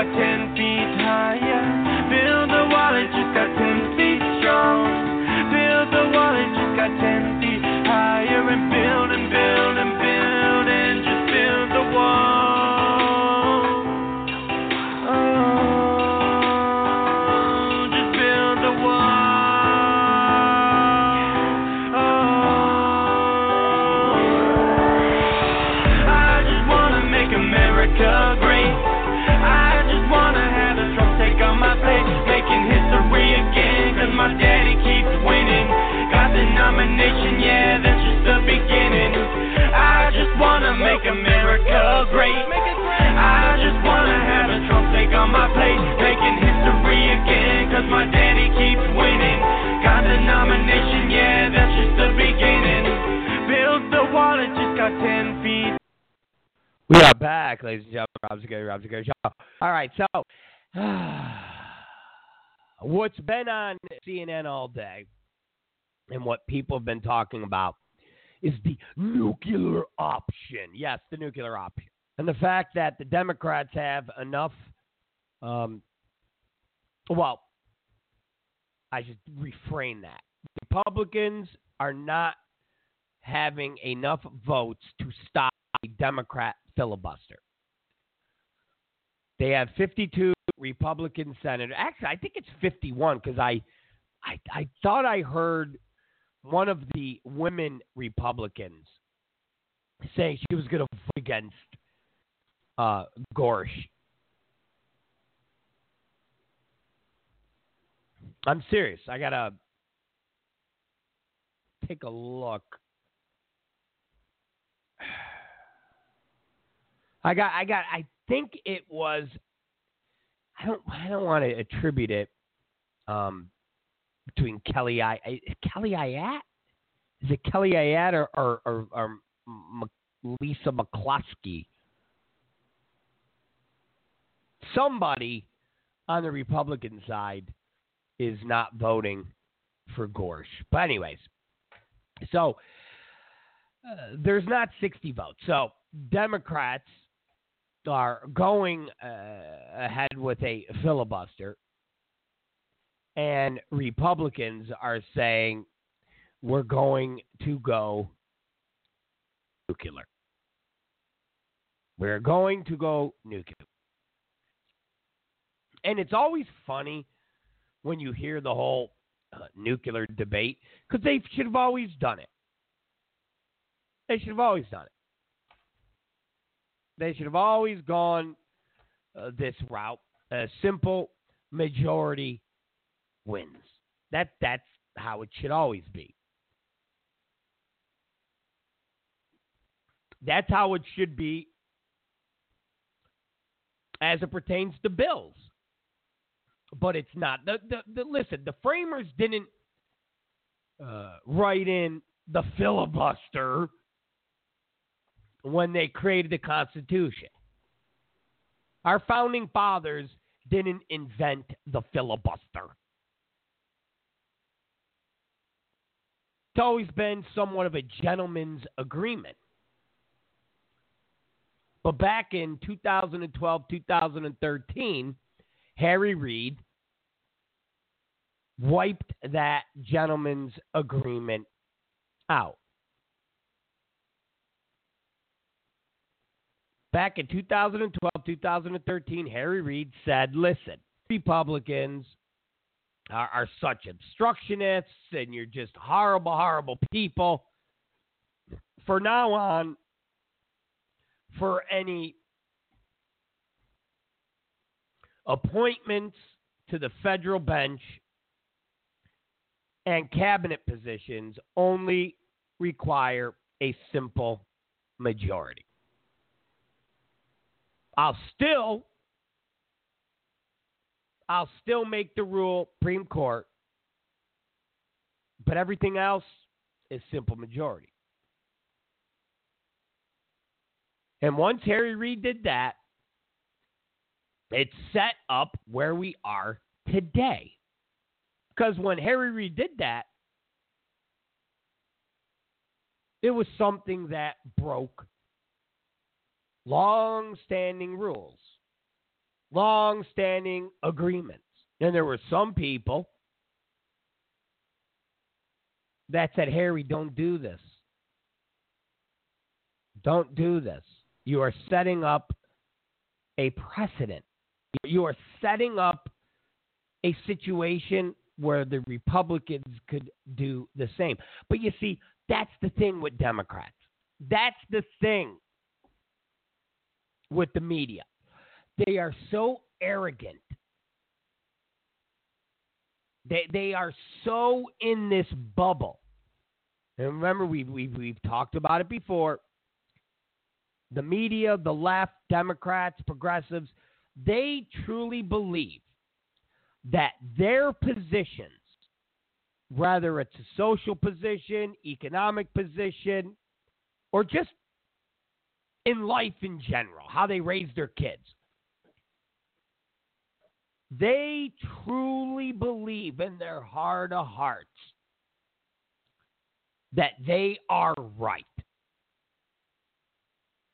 It just Got yeah, that's just the beginning. I just wanna make America great. I just wanna have a Trump take on my plate, making history again. Cause my daddy keeps winning. Got the nomination, yeah, that's just the beginning. Build the wall, it just got 10 feet. We are back, ladies and gentlemen. Rob's a Rob Zicari, Rob Zicari Show. All right, so what's been on CNN all day and what people have been talking about is the nuclear option. Yes, the nuclear option. And the fact that the Democrats have enough, um, well, I should refrain that. Republicans are not having enough votes to stop a Democrat filibuster. They have 52 Republican senators. Actually, I think it's 51 because I, I, I thought I heard one of the women Republicans saying she was going to vote against uh, Gorsuch. I'm serious. I gotta take a look. I got, I got, I think it was. I don't, I don't want to attribute it um, between Kelly I, I Kelly Ayotte. Is it Kelly Ayotte or or, or, or M- Lisa McCloskey? Somebody on the Republican side is not voting for Gorsuch. But anyways, so uh, there's not 60 votes. So Democrats are going uh, ahead with a filibuster, and Republicans are saying we're going to go nuclear. We're going to go nuclear. And it's always funny when you hear the whole uh, nuclear debate because they should have always done it. They should have always done it. They should have always gone uh, this route. A simple majority wins. That that's how it should always be. That's how it should be as it pertains to bills. But it's not. The, the, the listen, the framers didn't uh, write in the filibuster when they created the Constitution. Our founding fathers didn't invent the filibuster. It's always been somewhat of a gentleman's agreement. But back in 2012, 2013, Harry Reid wiped that gentleman's agreement out. Back in 2012, 2013, Harry Reid said, listen, Republicans are, are such obstructionists and you're just horrible, horrible people. For now on, for any appointments to the federal bench and cabinet positions only require a simple majority. I'll still I'll still make the rule Supreme Court, but everything else is simple majority. And once Harry Reid did that, it set up where we are today. Because when Harry Reid did that, it was something that broke long standing rules, long standing agreements. And there were some people that said, Harry, don't do this. Don't do this. You are setting up a precedent. You are setting up a situation where the Republicans could do the same. But you see, that's the thing with Democrats. That's the thing with the media. They are so arrogant. They they are so in this bubble. And remember, we've, we've, we've talked about it before. The media, the left, Democrats, progressives, they truly believe that their positions, whether it's a social position, economic position, or just in life in general, how they raise their kids. They truly believe in their heart of hearts that they are right.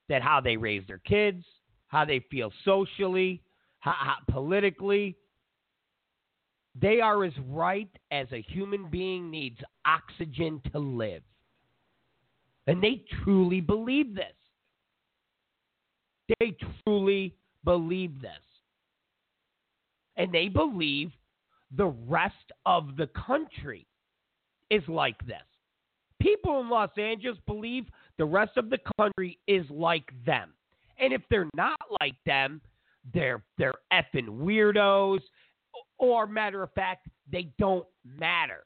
That how they raise their kids, how they feel socially, how, how, politically, they are as right as a human being needs oxygen to live. And they truly believe this. They truly believe this. And they believe the rest of the country is like this. People in Los Angeles believe the rest of the country is like them. And if they're not like them, they're they're effing weirdos or matter of fact, they don't matter.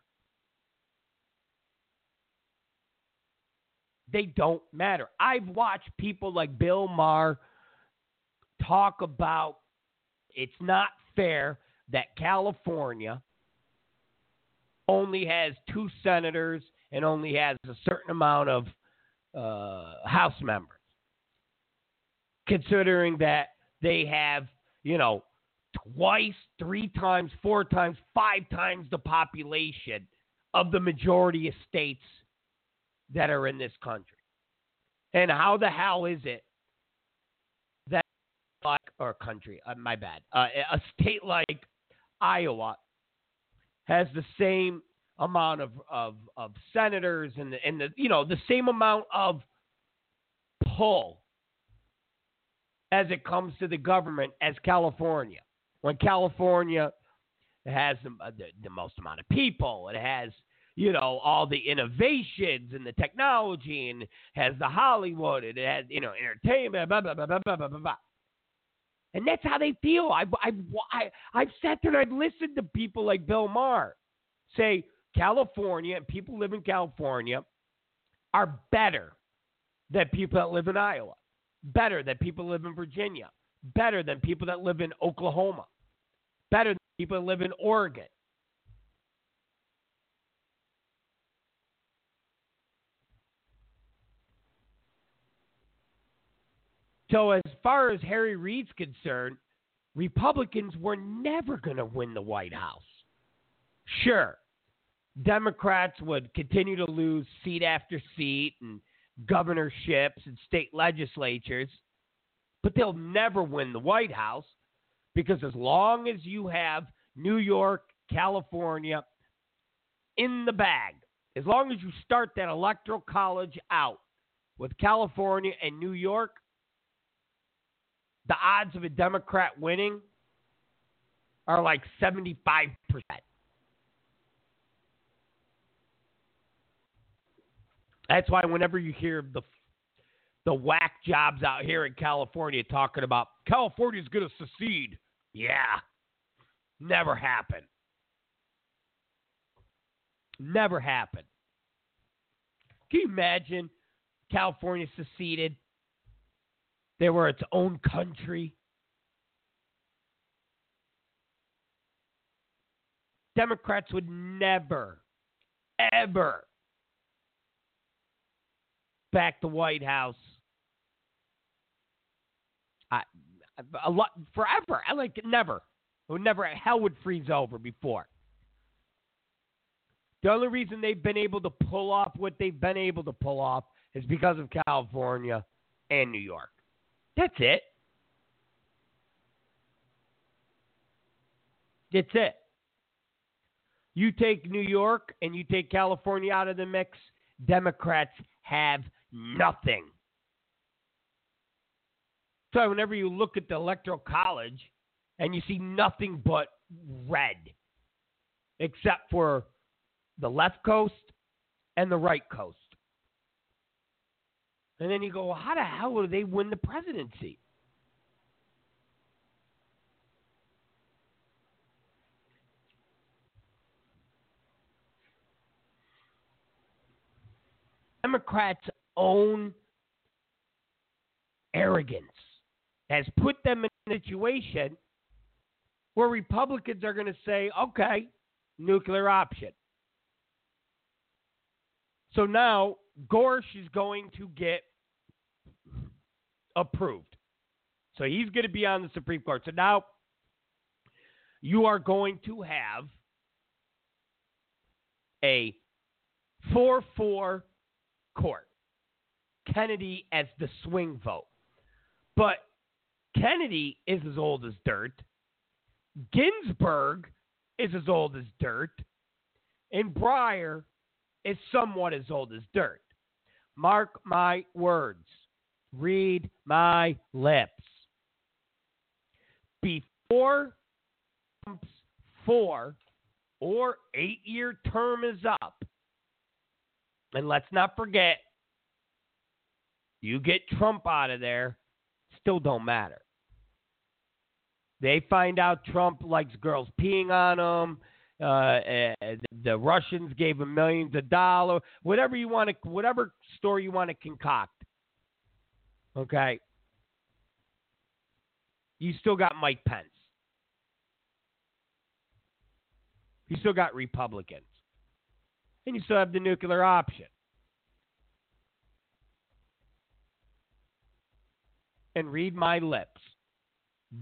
They don't matter. I've watched people like Bill Maher talk about it's not fair that California only has two senators and only has a certain amount of uh, House members, considering that they have, you know, twice, three times, four times, five times the population of the majority of states that are in this country. And how the hell is it like or country, uh, my bad, uh, a state like Iowa has the same amount of, of, of senators and the, and the you know the same amount of pull as it comes to the government as California. When California has the, uh, the, most amount of people, it has you know all the innovations and the technology, and has the Hollywood, it has you know entertainment, blah blah blah blah blah blah blah. And that's how they feel. I've, I've, I, I've sat there and I've listened to people like Bill Maher say California and people live in California are better than people that live in Iowa, better than people live in Virginia, better than people that live in Oklahoma, better than people that live in Oregon. So, as far as Harry Reid's concerned, Republicans were never going to win the White House. Sure, Democrats would continue to lose seat after seat and governorships and state legislatures, but they'll never win the White House because as long as you have New York, California in the bag, as long as you start that electoral college out with California and New York, the odds of a Democrat winning are like 75%. That's why whenever you hear the the whack jobs out here in California talking about California's going to secede, yeah, never happened. Never happened. Can you imagine California seceded? They were its own country. Democrats would never, ever back the White House. I, a lot forever. I like never. It would never. Hell would freeze over before. The only reason they've been able to pull off what they've been able to pull off is because of California and New York. That's it. That's it. You take New York and you take California out of the mix, Democrats have nothing. So whenever you look at the electoral college and you see nothing but red, except for the left coast and the right coast. And then you go, well, how the hell will they win the presidency? Democrats' own arrogance has put them in a situation where Republicans are going to say, okay, nuclear option. So now Gorsuch is going to get approved. So he's going to be on the Supreme Court. So now you are going to have a 4 4 court. Kennedy as the swing vote. But Kennedy is as old as dirt. Ginsburg is as old as dirt. And Breyer is somewhat as old as dirt. Mark my words. Read my lips. Before Trump's four or eight year term is up, and let's not forget, you get Trump out of there, still don't matter. They find out Trump likes girls peeing on him. Uh, the Russians gave him millions of dollars. Whatever you want to, whatever story you want to concoct. Okay. You still got Mike Pence. You still got Republicans. And you still have the nuclear option. And read my lips.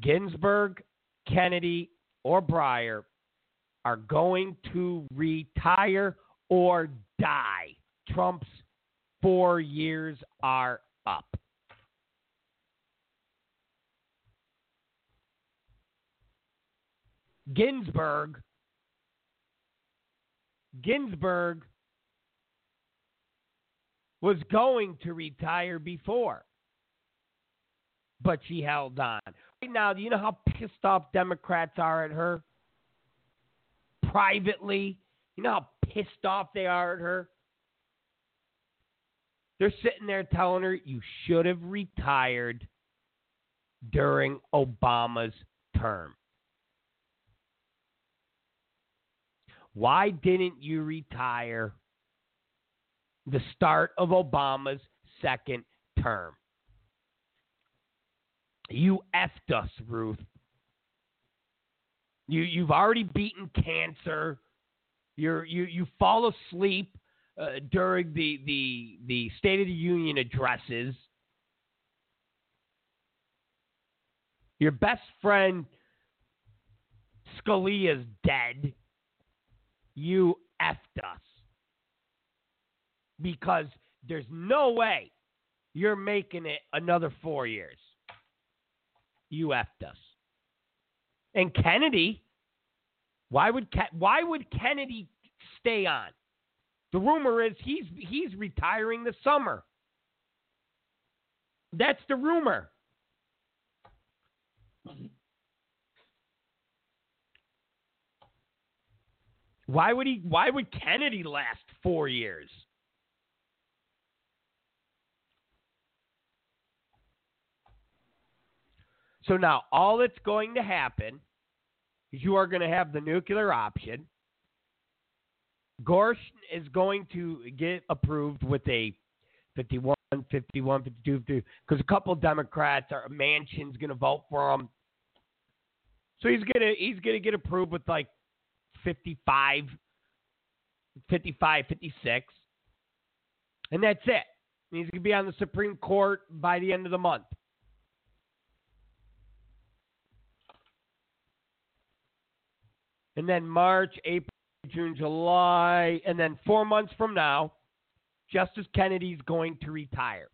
Ginsburg, Kennedy, or Breyer are going to retire or die. Trump's four years are up. Ginsburg Ginsburg was going to retire before, but she held on. Right now, do you know how pissed off Democrats are at her? Privately, you know how pissed off they are at her? They're sitting there telling her you should have retired during Obama's term. Why didn't you retire the start of Obama's second term? You effed us, Ruth. You you've already beaten cancer. You're you you fall asleep uh, during the the the State of the Union addresses. Your best friend Scalia's dead. You effed us because there's no way you're making it another four years. You effed us. And Kennedy, why would why would Kennedy stay on? The rumor is he's he's retiring this summer. That's the rumor. Why would he why would Kennedy last 4 years? So now all that's going to happen is you are going to have the nuclear option. Gorsuch is going to get approved with a 51, 51, 52, because a couple Democrats are Manchin's going to vote for him. So he's gonna he's gonna get approved with like 55, 55, 56, and that's it. He's gonna be on the Supreme Court by the end of the month. And then March, April, June, July, and then four months from now, Justice Kennedy's going to retire.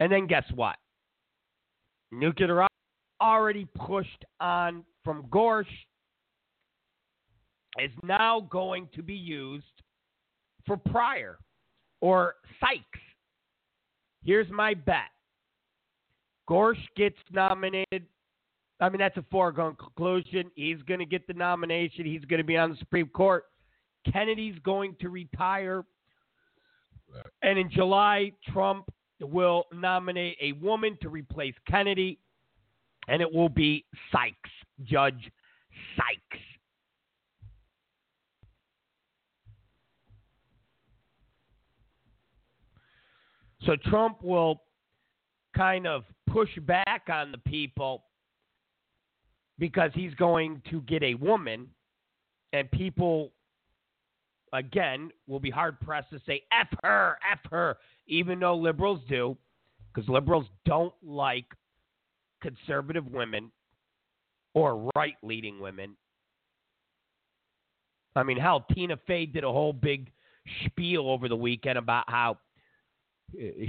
And then guess what? Nuclear already pushed on from Gorsuch is now going to be used for Pryor or Sykes. Here's my bet. Gorsuch gets nominated I mean, that's a foregone conclusion. He's going to get the nomination. He's going to be on the Supreme Court. Kennedy's going to retire. And in July, Trump will nominate a woman to replace Kennedy, and it will be Sykes, Judge Sykes. So Trump will kind of push back on the people because he's going to get a woman, and people, again, will be hard pressed to say F her, F her, even though liberals do, because liberals don't like conservative women or right leading women. I mean, hell, Tina Fey did a whole big spiel over the weekend about how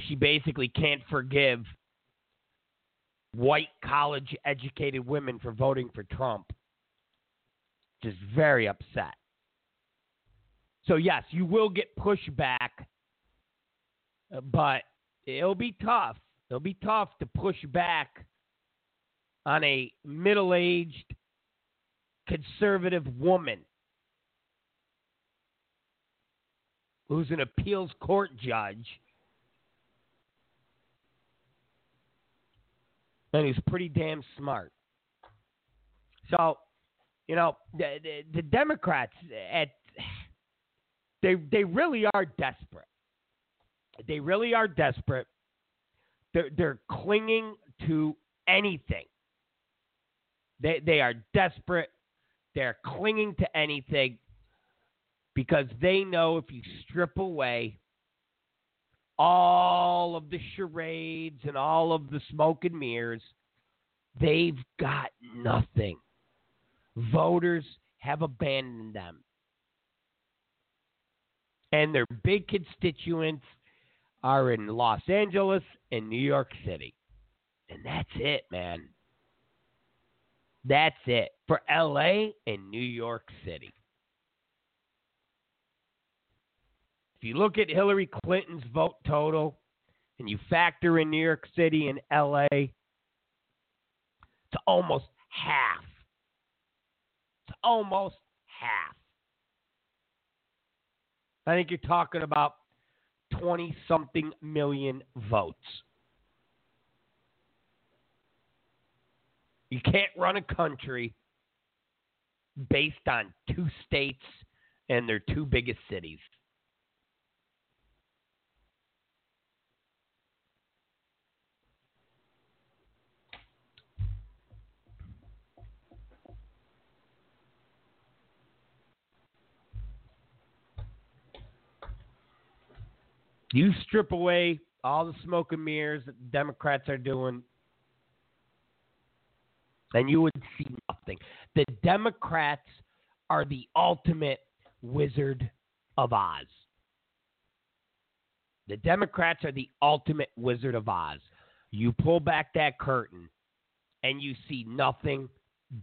she basically can't forgive white college educated women for voting for Trump. Just very upset. So, yes, you will get pushback, uh, but it'll be tough. It'll be tough to push back on a middle aged conservative woman who's an appeals court judge and he's pretty damn smart. So, you know, the, the, the Democrats at they they really are desperate. They really are desperate. They're they're clinging to anything. They they are desperate. They're clinging to anything because they know if you strip away all of the charades and all of the smoke and mirrors, they've got nothing. Voters have abandoned them. And their big constituents are in Los Angeles and New York City. And that's it, man. That's it for LA and New York City. If you look at Hillary Clinton's vote total and you factor in New York City and LA, it's almost half. It's almost half. I think you're talking about 20 something million votes. You can't run a country based on two states and their two biggest cities. You strip away all the smoke and mirrors that the Democrats are doing, and you would see nothing. The Democrats are the ultimate Wizard of Oz. The Democrats are the ultimate Wizard of Oz. You pull back that curtain and you see nothing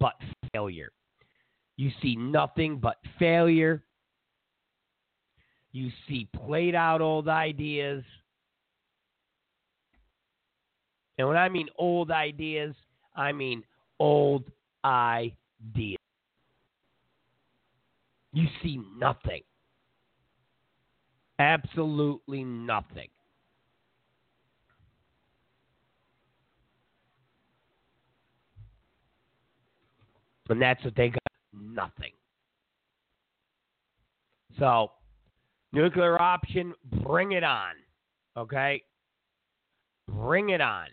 but failure. You see nothing but failure. You see played out old ideas. And when I mean old ideas, I mean old ideas. You see nothing. Absolutely nothing. And that's what they got nothing. So, nuclear option, bring it on. Okay? Bring it on.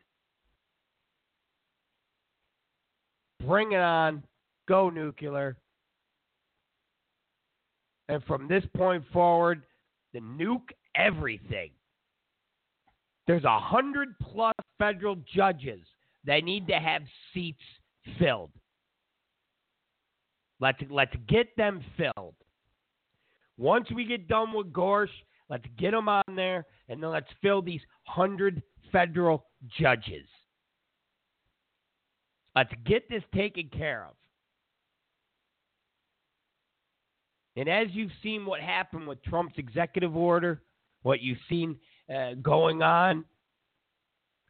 Bring it on. Go nuclear. And from this point forward, the nuke everything. There's a hundred plus federal judges that need to have seats filled. Let's let's get them filled. Once we get done with Gorsuch, let's get him on there, and then let's fill these hundred federal judges. Let's get this taken care of. And as you've seen what happened with Trump's executive order, what you've seen uh, going on,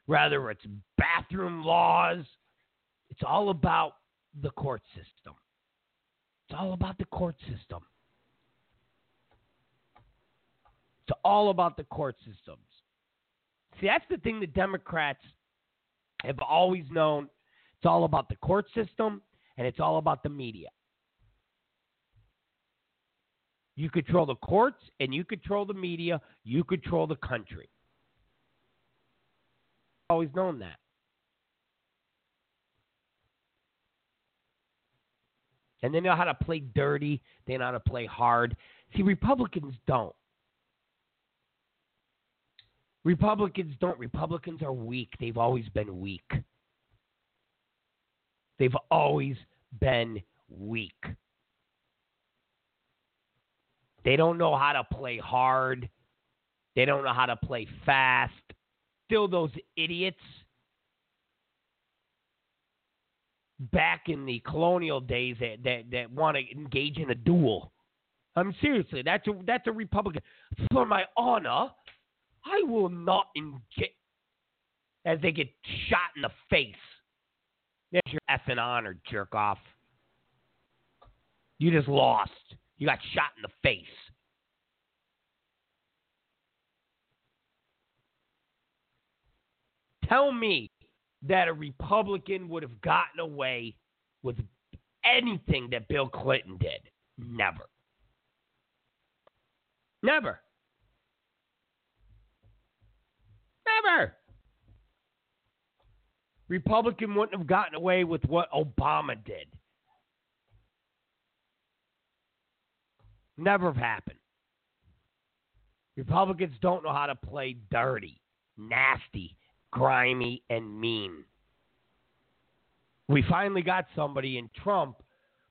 whether it's bathroom laws, it's all about the court system. It's all about the court system. It's all about the court systems. See, that's the thing the Democrats have always known. It's all about the court system and it's all about the media. You control the courts and you control the media. You control the country. Always known that. And they know how to play dirty. They know how to play hard. See, Republicans don't. Republicans don't. Republicans are weak. They've always been weak. They've always been weak. They don't know how to play hard. They don't know how to play fast. Still, those idiots back in the colonial days that, that, that want to engage in a duel. I'm seriously, that's a, that's a Republican. For my honor, I will not engage as they get shot in the face. There's your effing honor, jerk off. You just lost. You got shot in the face. Tell me that a Republican would have gotten away with anything that Bill Clinton did. Never. Never. Never. Republican wouldn't have gotten away with what Obama did. Never have happened. Republicans don't know how to play dirty, nasty, grimy, and mean. We finally got somebody in Trump,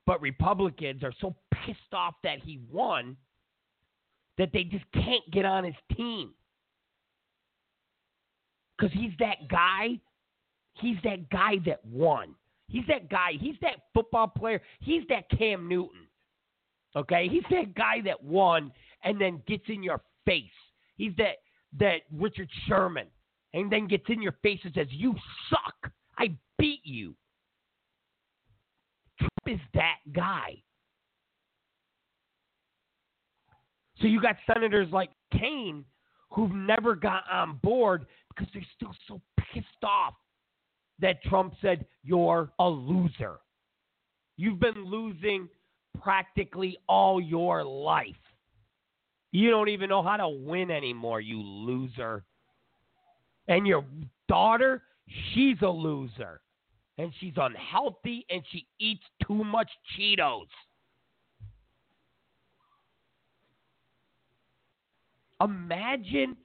but Republicans are so pissed off that he won that they just can't get on his team. Because he's that guy. He's that guy that won. He's that guy. He's that football player. He's that Cam Newton. Okay, he's that guy that won and then gets in your face. He's that that Richard Sherman and then gets in your face and says, "You suck. I beat you." Trump is that guy. So you got senators like McCain who've never got on board because they're still so pissed off that Trump said, You're a loser. You've been losing practically all your life. You don't even know how to win anymore, you loser. And your daughter, she's a loser. And she's unhealthy and she eats too much Cheetos. Imagine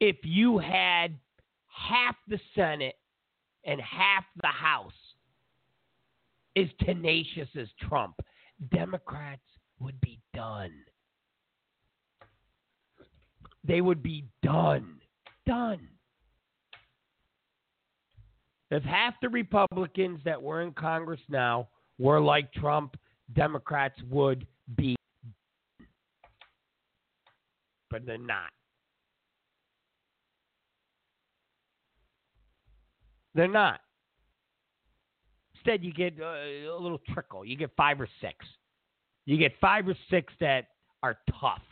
if you had half the Senate and half the House as tenacious as Trump Democrats would be done. They would be done. Done. If half the Republicans that were in Congress now were like Trump, Democrats would be. But they're not. They're not. Instead, you get uh, a little trickle. You get five or six. You get five or six that are tough.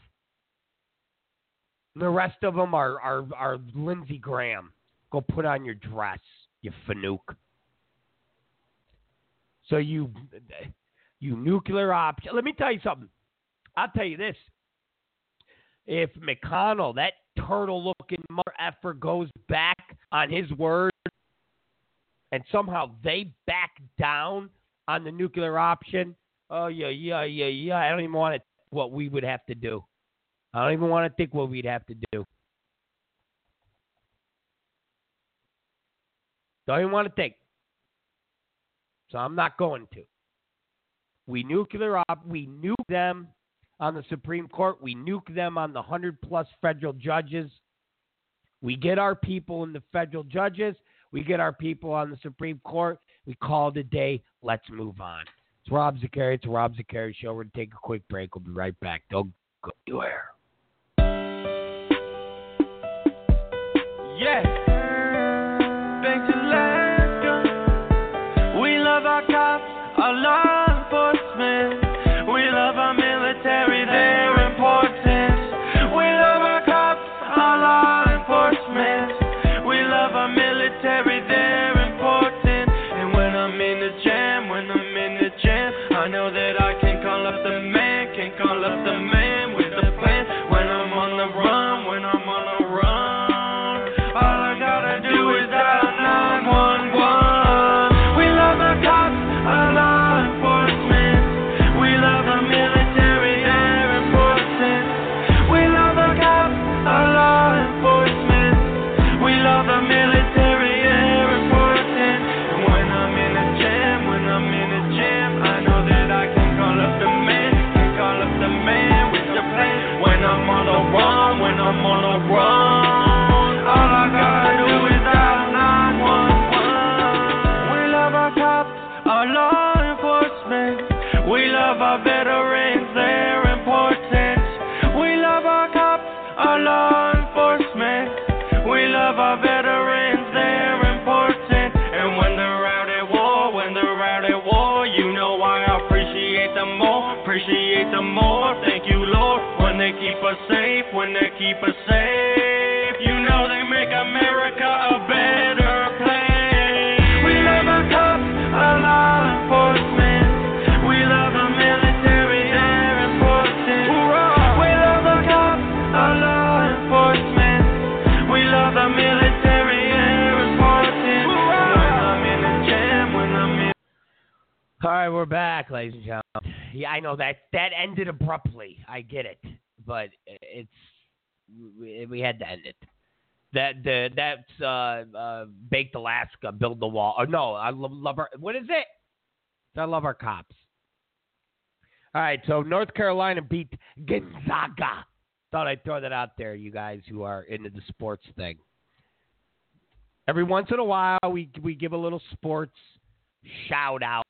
The rest of them are, are, are Lindsey Graham. Go put on your dress you fanook. So you, you nuclear option. Let me tell you something. I'll tell you this. If McConnell, that turtle-looking mother effer, goes back on his word, and somehow they back down on the nuclear option, oh yeah, yeah, yeah, yeah. I don't even want to what we would have to do. I don't even want to think what we'd have to do. Don't even want to think. So I'm not going to. We nuclear op. We nuke them on the Supreme Court. We nuke them on the hundred plus federal judges. We get our people in the federal judges. We get our people on the Supreme Court. We call it a day. Let's move on. It's Rob Zicari. It's a Rob Zicari show. We're going to take a quick break. We'll be right back. Don't go anywhere. Yeah. We safe, when keep us safe. You know they make America a better place. We love our cops, our law enforcement. We love our military, they're important. We love our cops, our law enforcement. We love our military, they're important. When I'm in a jam, when I'm in All right, we're back, ladies and gentlemen. Yeah, I know that that ended abruptly. I get it, but we, had to end it. That the that's uh, uh, baked Alaska, build the wall. Oh no, I love, love our. What is it? I love our cops. All right, so North Carolina beat Gonzaga. Thought I'd throw that out there, you guys who are into the sports thing. Every once in a while, we we give a little sports shout out.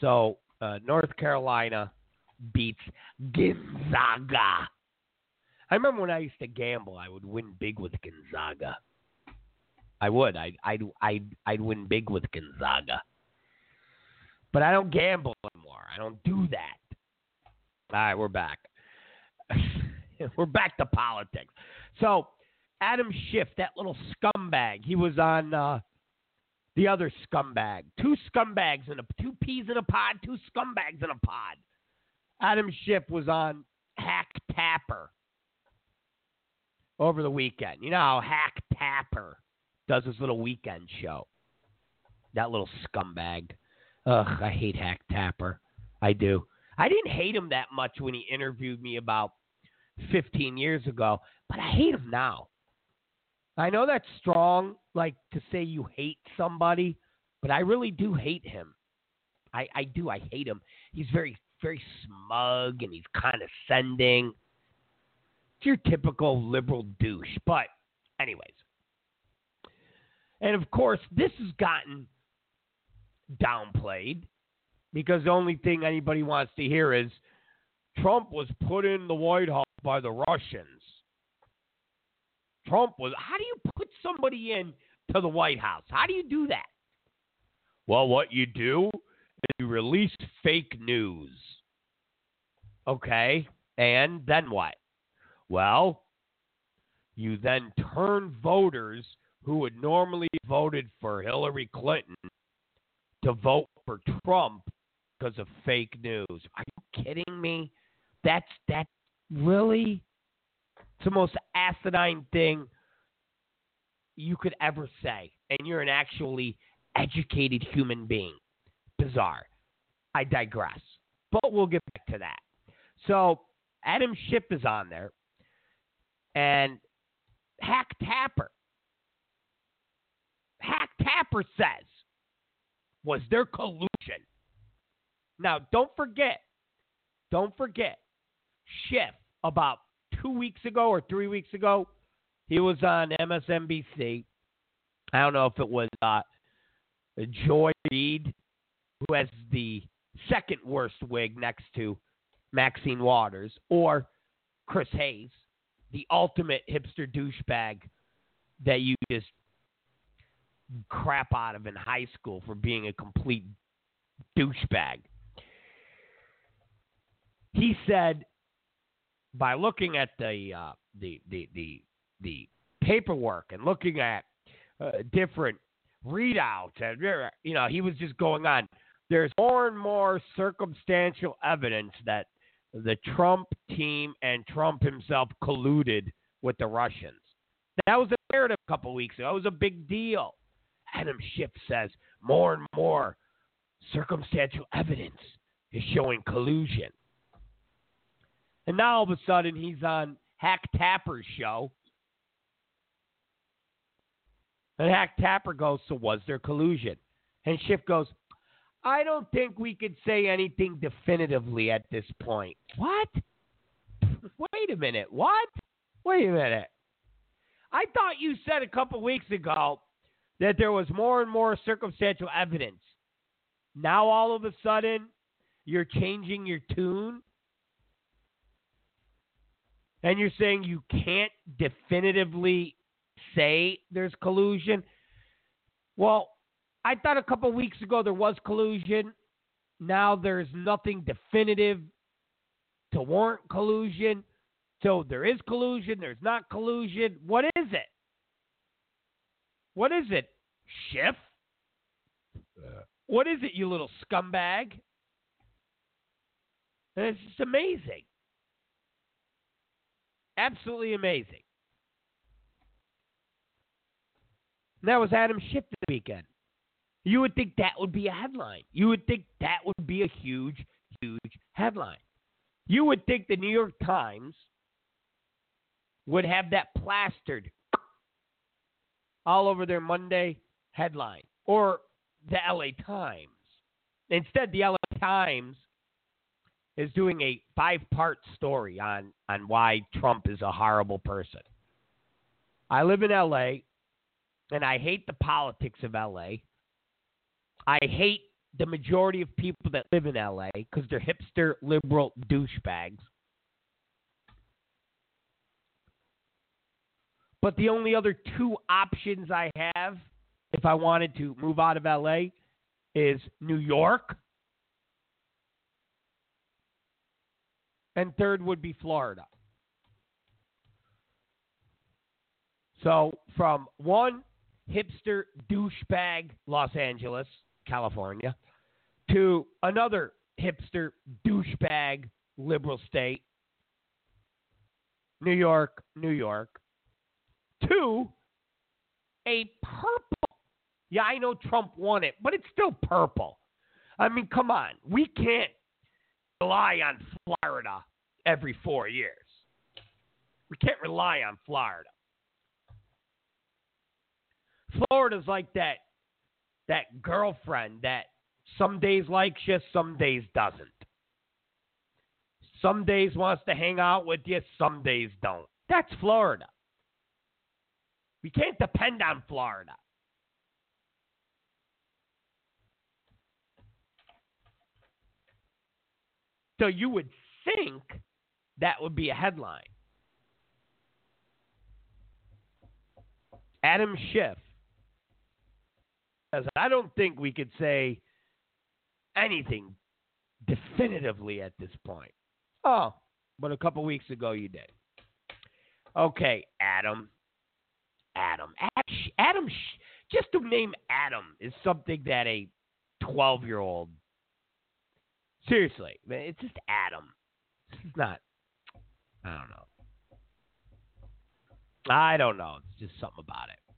So uh, North Carolina beats Gonzaga. I remember when I used to gamble, I would win big with Gonzaga. I would. I'd I'd I'd, I'd win big with Gonzaga. But I don't gamble anymore. I don't do that. All right, we're back. we're back to politics. So Adam Schiff, that little scumbag, he was on uh, the other scumbag. Two scumbags in a two peas in a pod, two scumbags in a pod. Adam Schiff was on Hack Tapper over the weekend. You know how Hack Tapper does his little weekend show. That little scumbag. Ugh, I hate Hack Tapper. I do. I didn't hate him that much when he interviewed me about 15 years ago, but I hate him now. I know that's strong, like to say you hate somebody, but I really do hate him. I, I do. I hate him. He's very, very smug and he's condescending. It's your typical liberal douche. But, anyways. And of course, this has gotten downplayed because the only thing anybody wants to hear is Trump was put in the White House by the Russians. Trump was. How do you put somebody in to the White House? How do you do that? Well, what you do is you release fake news. Okay, and then what? Well, you then turn voters who would normally voted for Hillary Clinton to vote for Trump because of fake news. Are you kidding me? That's that really it's the most asinine thing you could ever say. And you're an actually educated human being. Bizarre. I digress. But we'll get back to that. So Adam Schiff is on there. And Hack Tapper. Hack Tapper says, was there collusion? Now, don't forget, don't forget, Schiff, about two weeks ago or three weeks ago, he was on MSNBC. I don't know if it was uh, Joy Reid, who has the second worst wig next to Maxine Waters, or Chris Hayes, the ultimate hipster douchebag that you just crap out of in high school for being a complete douchebag. He said by looking at the uh, the, the the the paperwork and looking at uh, different readouts and you know he was just going on there's more and more circumstantial evidence that the Trump team and Trump himself colluded with the Russians. That was a narrative a couple weeks ago. That was a big deal. Adam Schiff says more and more circumstantial evidence is showing collusion. And now all of a sudden he's on Hack Tapper's show. And Hack Tapper goes, So was there collusion? And Schiff goes, I don't think we could say anything definitively at this point. What? Wait a minute. What? Wait a minute. I thought you said a couple weeks ago that there was more and more circumstantial evidence. Now all of a sudden, you're changing your tune? and you're saying you can't definitively say there's collusion. Well, I thought a couple weeks ago there was collusion. Now there's nothing definitive to warrant collusion. So there is collusion, there's not collusion. What is it? What is it? Schiff? What is it, you little scumbag? And it's just amazing. Absolutely amazing. And that was Adam Schiff this weekend. You would think that would be a headline. You would think that would be a huge, huge headline. You would think the New York Times would have that plastered all over their Monday headline or the LA Times. Instead, the LA Times is doing a five part story on, on why Trump is a horrible person. I live in LA and I hate the politics of LA. I hate the majority of people that live in LA because they're hipster liberal douchebags. But the only other two options I have if I wanted to move out of LA is New York and third would be Florida. So from one hipster douchebag, Los Angeles, California, to another hipster douchebag, liberal state, New York, New York, to a purple. Yeah, I know Trump won it, but it's still purple. I mean, come on. We can't rely on Florida every four years. We can't rely on Florida. Florida's like that that girlfriend that Some days likes you, some days doesn't. Some days wants to hang out with you, some days don't. That's Florida. We can't depend on Florida. So you would think that would be a headline. Adam Schiff says, I don't think we could say anything definitively at this point. Oh, but a couple weeks ago you did. Okay, Adam. Adam. Adam. Just to name Adam is something that a 12 year old. Seriously, it's just Adam. It's not. I don't know. I don't know. It's just something about it.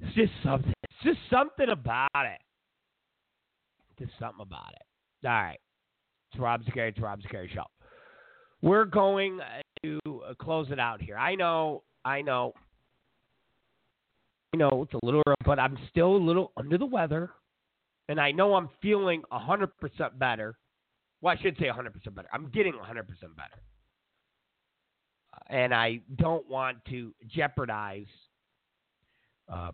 It's just something. It's just something about it. Just something about it. All right. It's Rob Zicari. It's Rob Zicari Show. We're going to uh, close it out here. I know. I know. I know it's a little, but I'm still a little under the weather, and I know I'm feeling 100% better. Well, I should say 100% better. I'm getting 100% better and I don't want to jeopardize uh,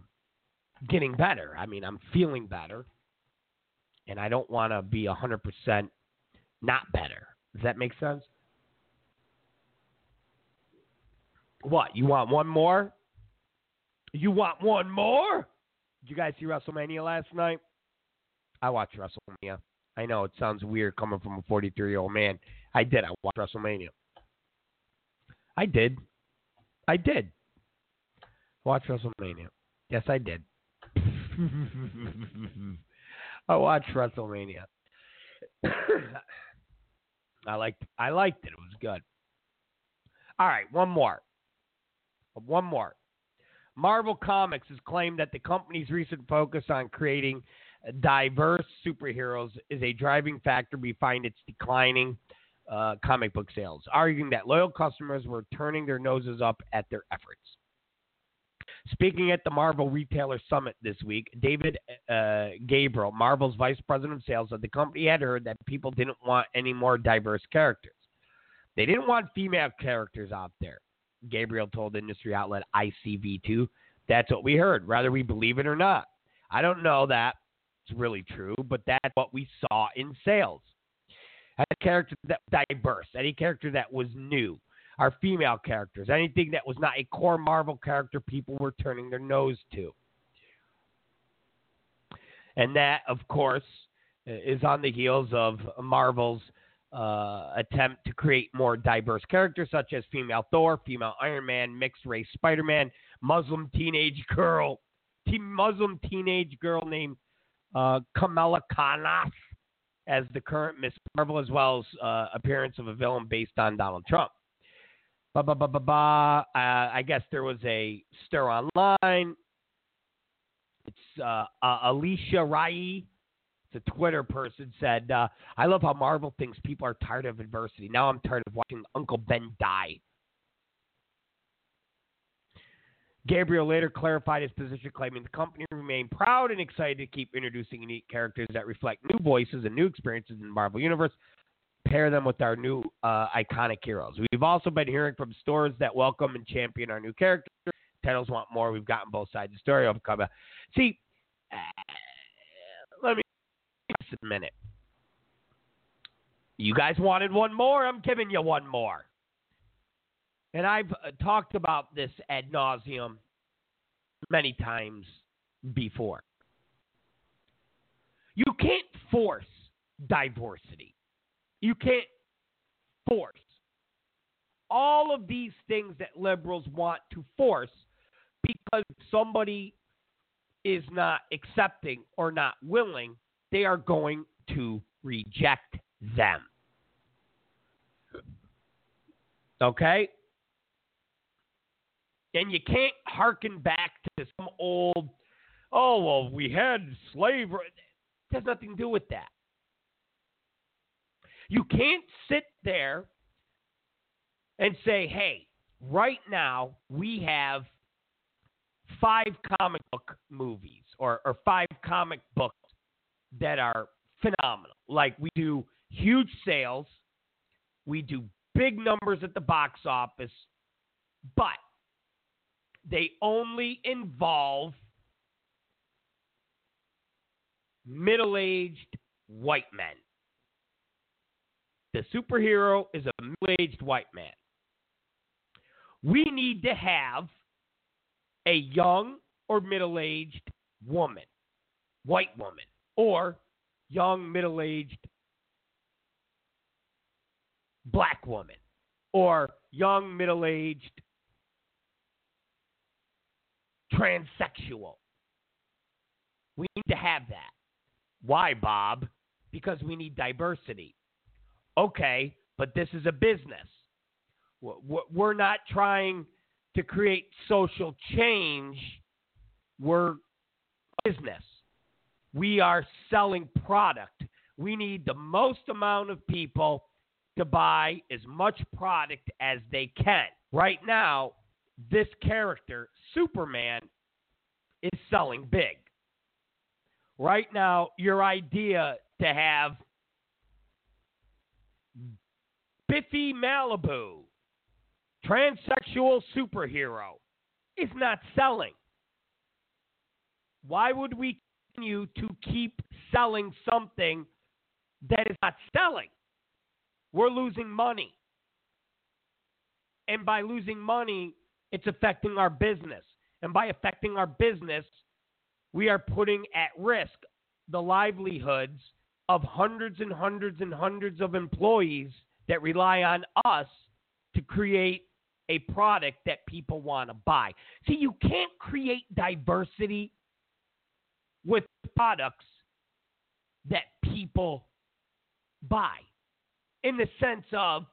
getting better. I mean, I'm feeling better, and I don't want to be 100% not better. Does that make sense? What? You want one more? You want one more? Did you guys see WrestleMania last night? I watched WrestleMania. I know it sounds weird coming from a 43 year old man. I did. I watched WrestleMania. I did. I did. Watch WrestleMania. Yes, I did. I watched WrestleMania. I liked I liked it. It was good. All right, one more. One more. Marvel Comics has claimed that the company's recent focus on creating diverse superheroes is a driving factor behind its declining uh, comic book sales, arguing that loyal customers were turning their noses up at their efforts. Speaking at the Marvel Retailer Summit this week, David uh, Gabriel, Marvel's vice president of sales, said the company had heard that people didn't want any more diverse characters. They didn't want female characters out there. Gabriel told industry outlet ICV2, that's what we heard, whether we believe it or not. I don't know that it's really true, but that's what we saw in sales. Any character that diverse, any character that was new, our female characters, anything that was not a core Marvel character, people were turning their nose to. And that, of course, is on the heels of Marvel's uh, attempt to create more diverse characters, such as female Thor, female Iron Man, mixed race Spider Man, Muslim teenage girl, Muslim teenage girl named uh, Kamala Khanas, as the current Ms. Marvel, as well as uh, appearance of a villain based on Donald Trump. Ba, ba, ba, ba, ba. Uh, I guess there was a stir online. It's uh, uh, Alicia Rai, it's a Twitter person, said, uh, I love how Marvel thinks people are tired of adversity. Now I'm tired of watching Uncle Ben die. Gabriel later clarified his position, claiming the company remained proud and excited to keep introducing unique characters that reflect new voices and new experiences in the Marvel Universe. Pair them with our new uh, iconic heroes. We've also been hearing from stores that welcome and champion our new characters. Titles want more. We've gotten both sides of the story. Overcome. See, uh, let me just a minute. You guys wanted one more. I'm giving you one more and I've uh, talked about this ad nauseum many times before. You can't force diversity. You can't force all of these things that liberals want to force because somebody is not accepting or not willing, they are going to reject them. Okay? And you can't harken back to some old, oh, well, we had slavery. It has nothing to do with that. You can't sit there and say, hey, right now we have five comic book movies. or, or five comic books that are phenomenal. Like we do huge sales, we do big numbers at the box office, but they only involve middle aged white men. The superhero is a middle aged white man. We need to have a young or middle aged woman, white woman, or young middle aged black woman, or young middle aged transsexual. We need to have that. Why, Bob? Because we need diversity. Okay, but this is a business. We're not trying to create social change. We're business. We are selling product. We need the most amount of people to buy as much product as they can. Right now, this character, Superman, is selling big. Right now, your idea to have Biffy Malibu, transsexual superhero, is not selling. Why would we continue to keep selling something that is not selling? We're losing money. And by losing money, it's affecting our business. And by affecting our business, we are putting at risk the livelihoods of hundreds and hundreds and hundreds of employees that rely on us to create a product that people want to buy. See, you can't create diversity with products that people buy. In the sense of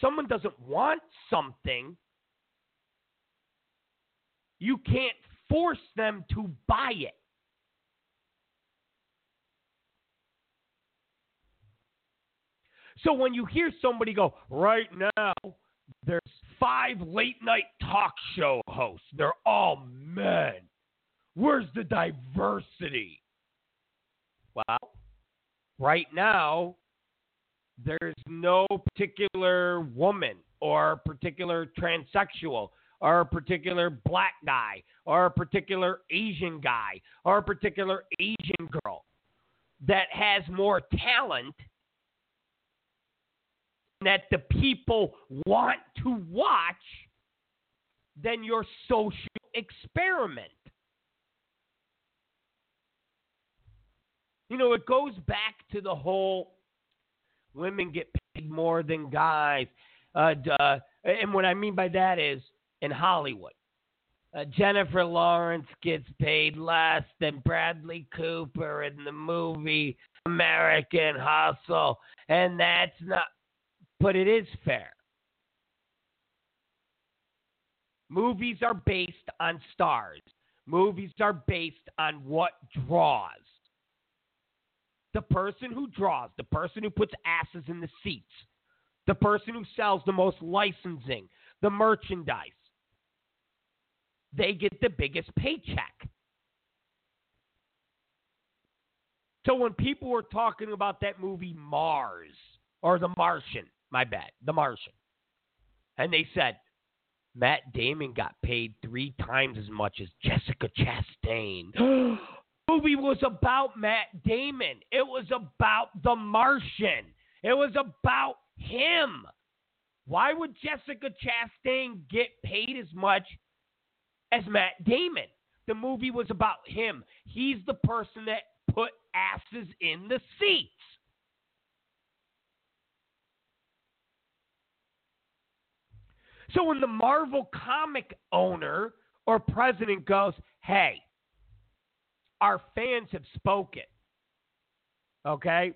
someone doesn't want something, you can't force them to buy it. So when you hear somebody go, right now, there's five late night talk show hosts, they're all men. Where's the diversity? Well, right now, there's no particular woman or particular transsexual or a particular black guy or a particular Asian guy or a particular Asian girl that has more talent that the people want to watch than your social experiment. You know, it goes back to the whole women get paid more than guys. Uh, uh, and what I mean by that is in Hollywood. Uh, Jennifer Lawrence gets paid less than Bradley Cooper in the movie American Hustle, and that's not, but it is fair. Movies are based on stars. Movies are based on what draws. The person who draws, the person who puts asses in the seats, the person who sells the most licensing, the merchandise, they get the biggest paycheck. So when people were talking about that movie Mars or The Martian, my bad, The Martian, and they said Matt Damon got paid three times as much as Jessica Chastain. The movie was about Matt Damon. It was about The Martian. It was about him. Why would Jessica Chastain get paid as much as Matt Damon. The movie was about him. He's the person that put asses in the seats. So when the Marvel comic owner or president goes, hey, our fans have spoken. Okay?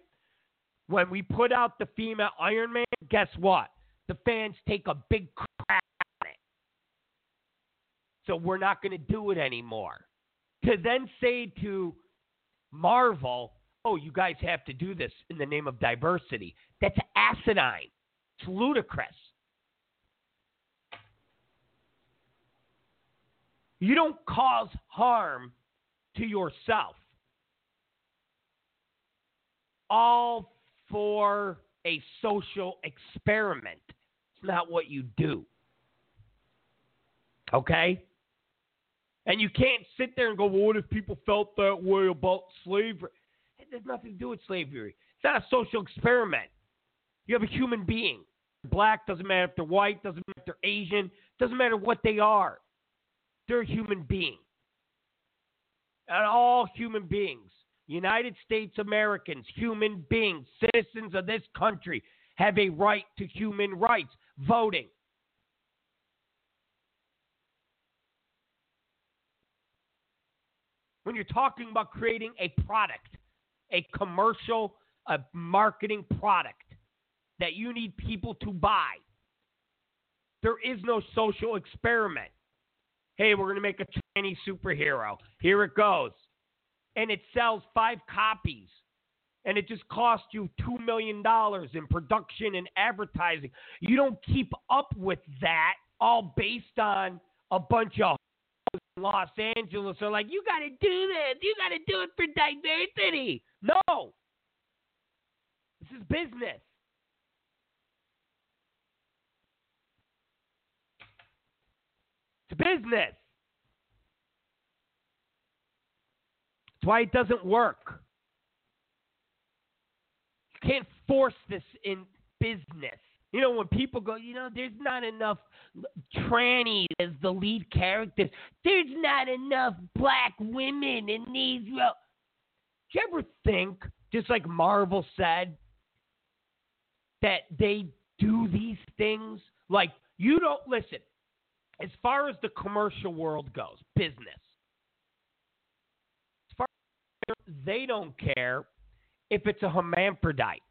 When we put out the female Iron Man, guess what? The fans take a big crap at it. so we're not going to do it anymore. To then say to Marvel, oh, you guys have to do this in the name of diversity, that's asinine. It's ludicrous. You don't cause harm to yourself. All for a social experiment. It's not what you do. Okay? And you can't sit there and go, well, what if people felt that way about slavery? It has nothing to do with slavery. It's not a social experiment. You have a human being. Black, doesn't matter if they're white, doesn't matter if they're Asian, doesn't matter what they are. They're a human being. And all human beings, United States Americans, human beings, citizens of this country, have a right to human rights, voting. When you're talking about creating a product, a commercial, a marketing product that you need people to buy, there is no social experiment. Hey, we're going to make a Chinese superhero. Here it goes. And it sells five copies. And it just costs you $2 million in production and advertising. You don't keep up with that all based on a bunch of in Los Angeles are like, you got to do this. You got to do it for diversity. No. This is business. It's business. That's why it doesn't work. You can't force this in business. You know, when people go, you know, there's not enough trannies as the lead characters. There's not enough black women in these. Do you ever think, just like Marvel said, that they do these things? Like, you don't listen as far as the commercial world goes, business, as far as they don't care if it's a hermaphrodite.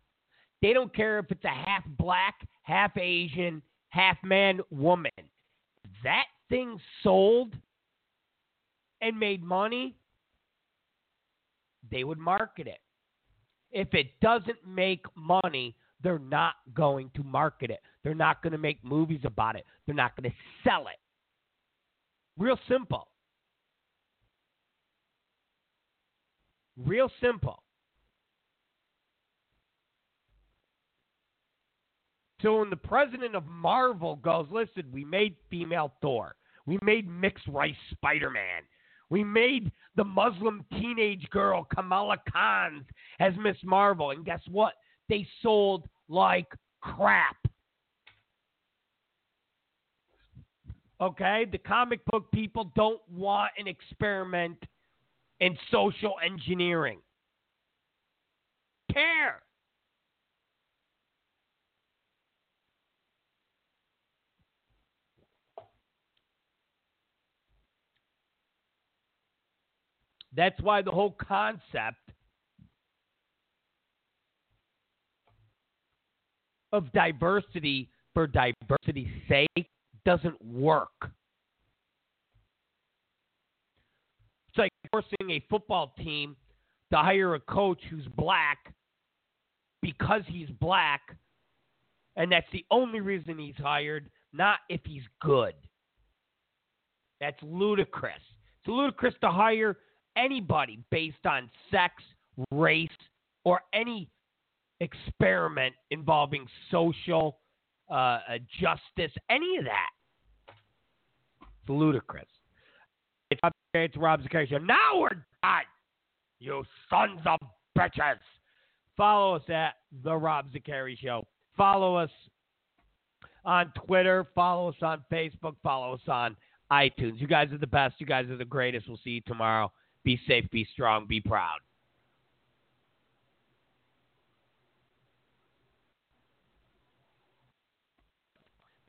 They don't care if it's a half black, half Asian, half man, woman. That thing sold and made money, they would market it. If it doesn't make money, they're not going to market it. They're not going to make movies about it. They're not going to sell it. Real simple. Real simple. So when the president of Marvel goes, listen, we made female Thor. We made mixed race Spider Man. We made the Muslim teenage girl Kamala Khan as Ms. Marvel. And guess what? They sold like crap. Okay? The comic book people don't want an experiment in social engineering. Care. That's why the whole concept of diversity for diversity's sake doesn't work. It's like forcing a football team to hire a coach who's black because he's black, and that's the only reason he's hired, not if he's good. That's ludicrous. It's ludicrous to hire anybody based on sex, race, or any experiment involving social uh, justice, any of that. It's ludicrous. It's, it's Rob Show. Now we're done, you sons of bitches. Follow us at The Rob Zicari Show. Follow us on Twitter. Follow us on Facebook. Follow us on iTunes. You guys are the best. You guys are the greatest. We'll see you tomorrow. Be safe, be strong, be proud.